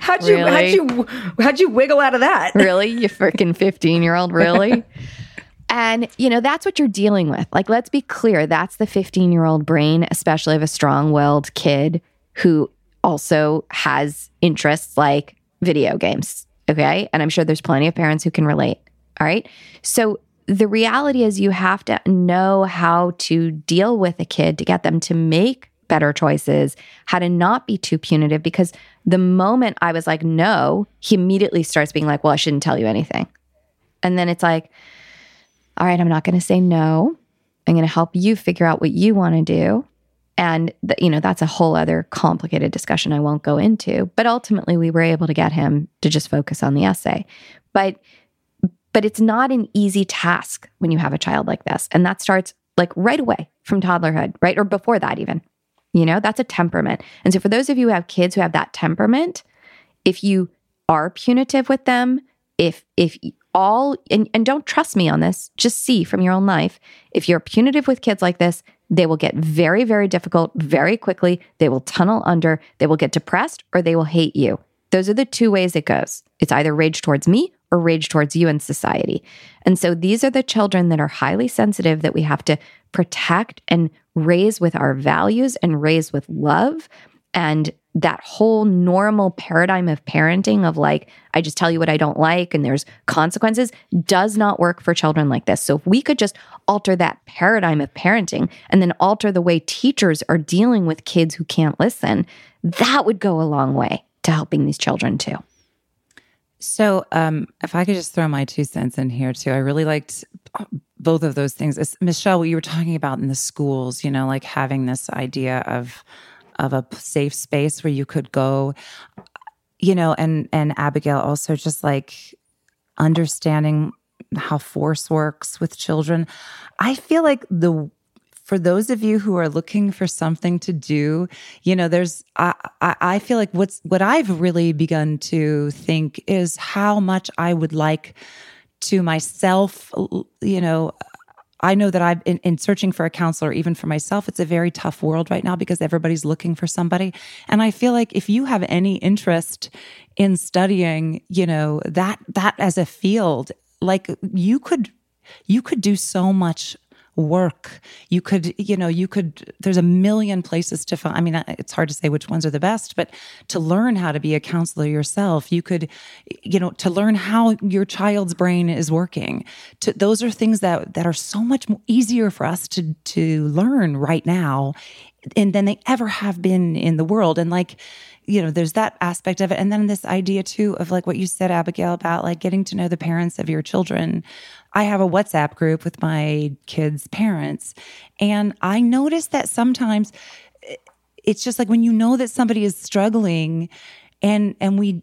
how'd you really? how'd you how'd you wiggle out of that? really, you freaking fifteen year old, really? and you know that's what you're dealing with. Like, let's be clear. That's the fifteen year old brain, especially of a strong willed kid who also has interests like video games, Okay. And I'm sure there's plenty of parents who can relate. All right. So the reality is you have to know how to deal with a kid to get them to make better choices, how to not be too punitive. Because the moment I was like, no, he immediately starts being like, well, I shouldn't tell you anything. And then it's like, all right, I'm not going to say no. I'm going to help you figure out what you want to do. And, you know, that's a whole other complicated discussion I won't go into. But ultimately, we were able to get him to just focus on the essay. But, but it's not an easy task when you have a child like this. And that starts like right away from toddlerhood, right? Or before that, even. You know, that's a temperament. And so, for those of you who have kids who have that temperament, if you are punitive with them, if if all and, and don't trust me on this, just see from your own life, if you're punitive with kids like this, they will get very, very difficult very quickly. They will tunnel under, they will get depressed, or they will hate you. Those are the two ways it goes. It's either rage towards me or rage towards you and society. And so these are the children that are highly sensitive that we have to protect and raise with our values and raise with love. And that whole normal paradigm of parenting of like, I just tell you what I don't like and there's consequences does not work for children like this. So if we could just alter that paradigm of parenting and then alter the way teachers are dealing with kids who can't listen, that would go a long way to helping these children too. So, um, if I could just throw my two cents in here too, I really liked both of those things. Michelle, what you were talking about in the schools, you know, like having this idea of of a safe space where you could go you know and and Abigail also just like understanding how force works with children. I feel like the for those of you who are looking for something to do you know there's I, I i feel like what's what i've really begun to think is how much i would like to myself you know I know that I've in, in searching for a counselor, even for myself, it's a very tough world right now because everybody's looking for somebody. And I feel like if you have any interest in studying, you know, that that as a field, like you could you could do so much work. You could, you know, you could, there's a million places to find. I mean, it's hard to say which ones are the best, but to learn how to be a counselor yourself, you could, you know, to learn how your child's brain is working. To, those are things that, that are so much easier for us to, to learn right now and than they ever have been in the world. And like, you know, there's that aspect of it. And then this idea too of like what you said, Abigail, about like getting to know the parents of your children. I have a WhatsApp group with my kids' parents, and I notice that sometimes eh, it's just like when you know that somebody is struggling and and we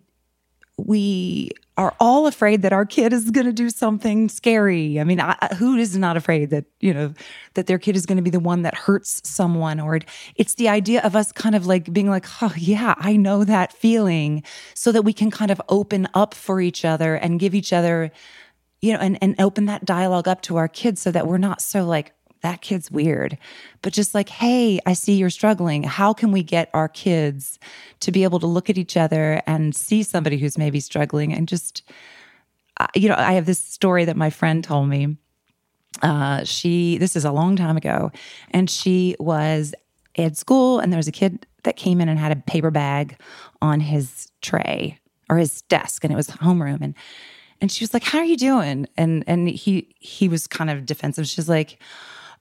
we are all afraid that our kid is going to do something scary. I mean, I, who is not afraid that, you know, that their kid is going to be the one that hurts someone? Or it's the idea of us kind of like being like, oh, yeah, I know that feeling, so that we can kind of open up for each other and give each other, you know, and, and open that dialogue up to our kids so that we're not so like, that kid's weird. But just like, hey, I see you're struggling. How can we get our kids to be able to look at each other and see somebody who's maybe struggling and just, uh, you know, I have this story that my friend told me. Uh, she, this is a long time ago, and she was at school, and there was a kid that came in and had a paper bag on his tray or his desk, and it was homeroom. And and she was like, "How are you doing?" And and he he was kind of defensive. She's like,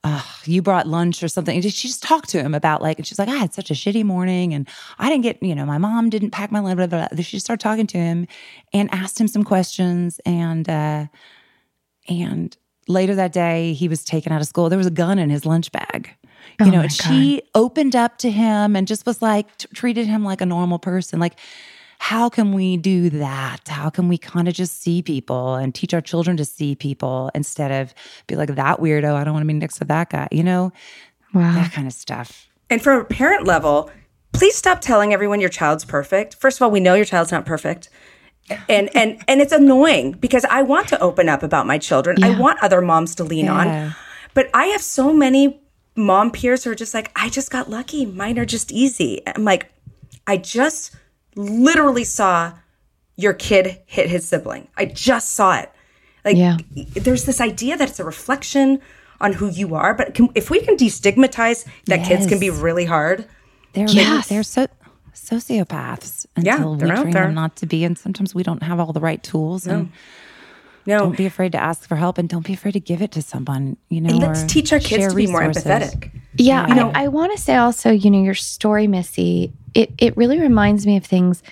uh, you brought lunch or something. She just talked to him about like, and she's like, I had such a shitty morning and I didn't get, you know, my mom didn't pack my lunch. Blah, blah, blah. She just started talking to him and asked him some questions. And, uh, and later that day, he was taken out of school. There was a gun in his lunch bag. You oh know, and God. she opened up to him and just was like, t- treated him like a normal person. Like, how can we do that? How can we kind of just see people and teach our children to see people instead of be like that weirdo? I don't want to be next to that guy, you know? Wow. That kind of stuff. And from a parent level, please stop telling everyone your child's perfect. First of all, we know your child's not perfect. And and and it's annoying because I want to open up about my children. Yeah. I want other moms to lean yeah. on. But I have so many mom peers who are just like, I just got lucky. Mine are just easy. I'm like, I just literally saw your kid hit his sibling. I just saw it. Like, yeah. there's this idea that it's a reflection on who you are, but can, if we can destigmatize that yes. kids can be really hard, they're yes. they're so sociopaths until yeah, we train them not to be, and sometimes we don't have all the right tools. No. And no. don't be afraid to ask for help, and don't be afraid to give it to someone. You know, and let's teach our kids to be more empathetic. Yeah, you know, I, I want to say also, you know, your story, Missi, it it really reminds me of things.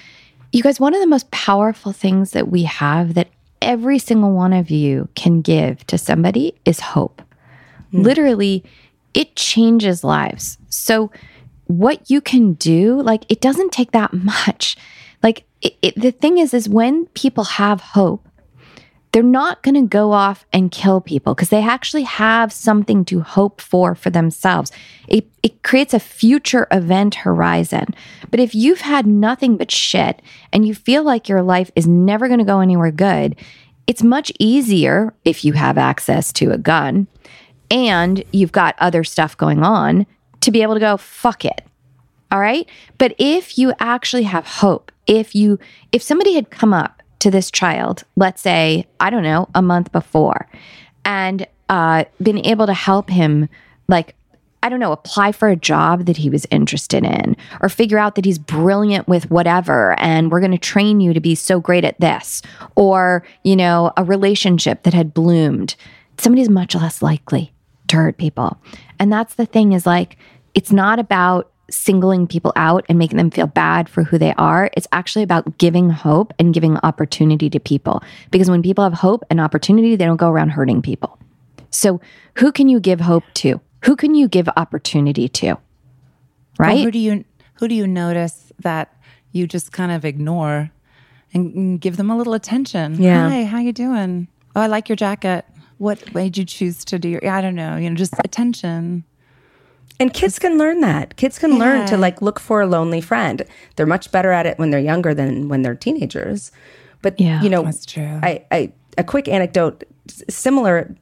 You guys, one of the most powerful things that we have that every single one of you can give to somebody is hope. Mm. Literally, it changes lives. So, what you can do, like, it doesn't take that much. Like, it, it, the thing is, is when people have hope, they're not going to go off and kill people because they actually have something to hope for for themselves. It, it creates a future event horizon. But if you've had nothing but shit and you feel like your life is never going to go anywhere good, it's much easier if you have access to a gun and you've got other stuff going on to be able to go, fuck it. All right. But if you actually have hope, if you, if somebody had come up to this child, let's say, I don't know, a month before, and uh, been able to help him, like, I don't know, apply for a job that he was interested in, or figure out that he's brilliant with whatever, and we're going to train you to be so great at this, or, you know, a relationship that had bloomed, somebody's much less likely to hurt people. And that's the thing is like, it's not about singling people out and making them feel bad for who they are. It's actually about giving hope and giving opportunity to people. Because when people have hope and opportunity, they don't go around hurting people. So, who can you give hope to? Who can you give opportunity to? Right? Well, who do you who do you notice that you just kind of ignore and give them a little attention? Yeah. Hi, how you doing? Oh, I like your jacket. What made you choose to do your I don't know, you know, just attention. And kids can learn that. Kids can yeah. learn to like look for a lonely friend. They're much better at it when they're younger than when they're teenagers. But yeah, you know, that's true. I, I a quick anecdote similar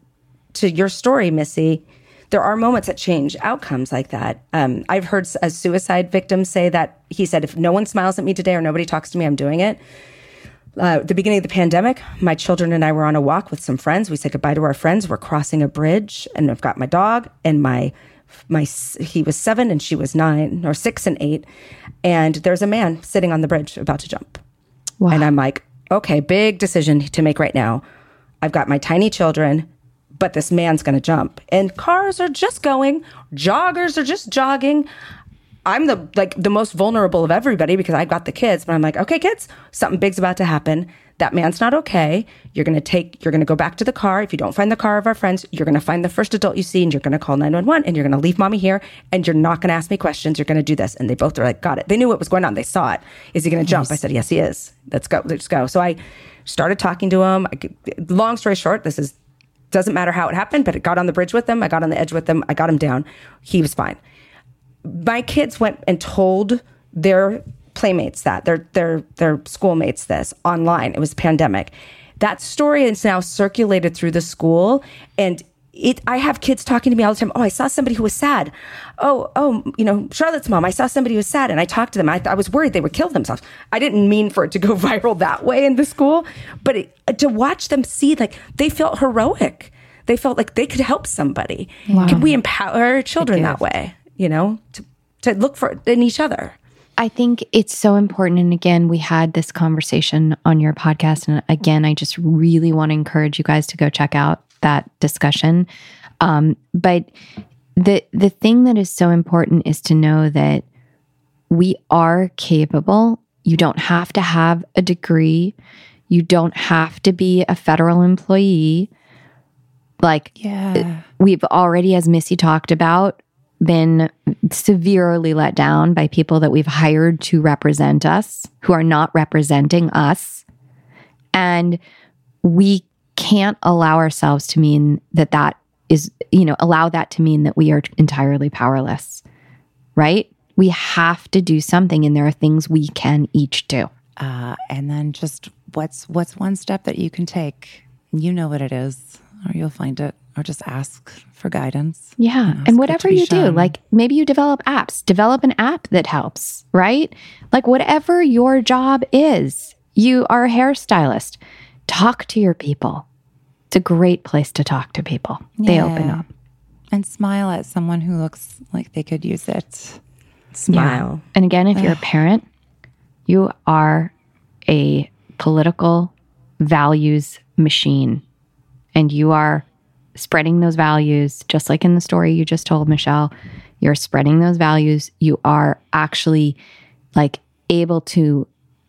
to your story, Missi. There are moments that change outcomes like that. Um, I've heard a suicide victim say that he said, "If no one smiles at me today or nobody talks to me, I'm doing it." Uh, the beginning of the pandemic, my children and I were on a walk with some friends. We said goodbye to our friends. We're crossing a bridge, and I've got my dog and my my he was seven and she was nine or six and eight and there's a man sitting on the bridge about to jump. Wow. and i'm like okay big decision to make right now. I've got my tiny children but this man's going to jump. And cars are just going joggers are just jogging. I'm the like the most vulnerable of everybody because i've got the kids but i'm like okay kids something big's about to happen that man's not okay. You're going to take, you're going to go back to the car. If you don't find the car of our friends, you're going to find the first adult you see and you're going to call 911 and you're going to leave mommy here and you're not going to ask me questions. You're going to do this. And they both are like, got it. They knew what was going on. They saw it. Is he going to jump? I said, yes, he is. Let's go. Let's go. So I started talking to him. I, long story short, this is, doesn't matter how it happened, but it got on the bridge with him. I got on the edge with him. I got him down. He was fine. My kids went and told their playmates that their their their schoolmates this online. It was pandemic. That story is now circulated through the school and it, I have kids talking to me all the time. Oh, I saw somebody who was sad. Oh, oh, you know, Charlotte's mom. I saw somebody who was sad, and I talked to them. I, I was worried they would kill themselves. I didn't mean for it to go viral that way in the school, but it, uh, to watch them see like they felt heroic. They felt like they could help somebody. Wow. Can we empower children that way? You know, to to look for in each other. I think it's so important. And again, we had this conversation on your podcast. And again, I just really want to encourage you guys to go check out that discussion. Um, but the the thing that is so important is to know that we are capable. You don't have to have a degree. You don't have to be a federal employee. Like, yeah. we've already, as Missi talked about, been severely let down by people that we've hired to represent us who are not representing us. And we can't allow ourselves to mean that that is, you know, allow that to mean that we are entirely powerless, right? We have to do something, and there are things we can each do. Uh, and then just what's what's one step that you can take? You know what it is, or you'll find it or just ask for guidance. Yeah. And, and whatever you shown. do, like maybe you develop apps, develop an app that helps, right? Like whatever your job is, you are a hairstylist, talk to your people. It's a great place to talk to people. Yeah. They open up. And smile at someone who looks like they could use it. Smile. Yeah. And again, if you're a parent, you are a political values machine and you are spreading those values, just like in the story you just told, Michelle, you're spreading those values. You are actually like able to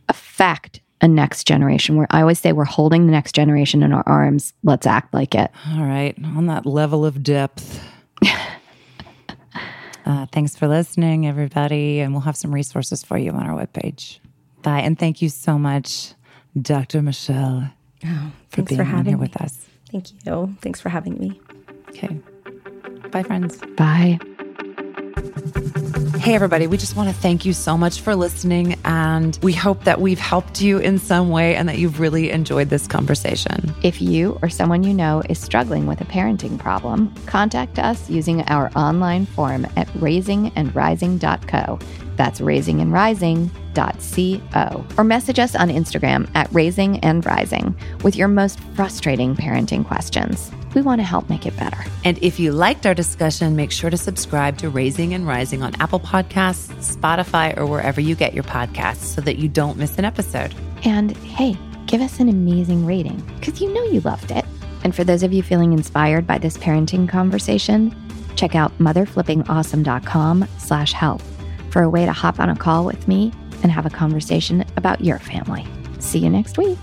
affect a next generation. Where I always say we're holding the next generation in our arms. Let's act like it. All right. On that level of depth. uh, thanks for listening, everybody. And we'll have some resources for you on our webpage. Bye. And thank you so much, Dr. Michelle, oh, for being for here me. with us. Thank you. Thanks for having me. Okay. Bye, friends. Bye. Hey, everybody, we just want to thank you so much for listening. And we hope that we've helped you in some way and that you've really enjoyed this conversation. If you or someone you know is struggling with a parenting problem, contact us using our online form at raisingandrising.co. That's raisingandrising.co. Or message us on Instagram at raising and rising with your most frustrating parenting questions. We want to help make it better. And if you liked our discussion, make sure to subscribe to Raising and Rising on Apple Podcasts, Spotify, or wherever you get your podcasts so that you don't miss an episode. And hey, give us an amazing rating because you know you loved it. And for those of you feeling inspired by this parenting conversation, check out motherflippingawesome.com slash help for a way to hop on a call with me and have a conversation about your family. See you next week.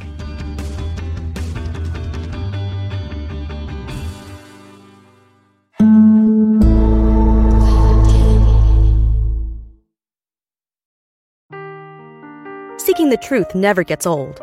Seeking the truth never gets old.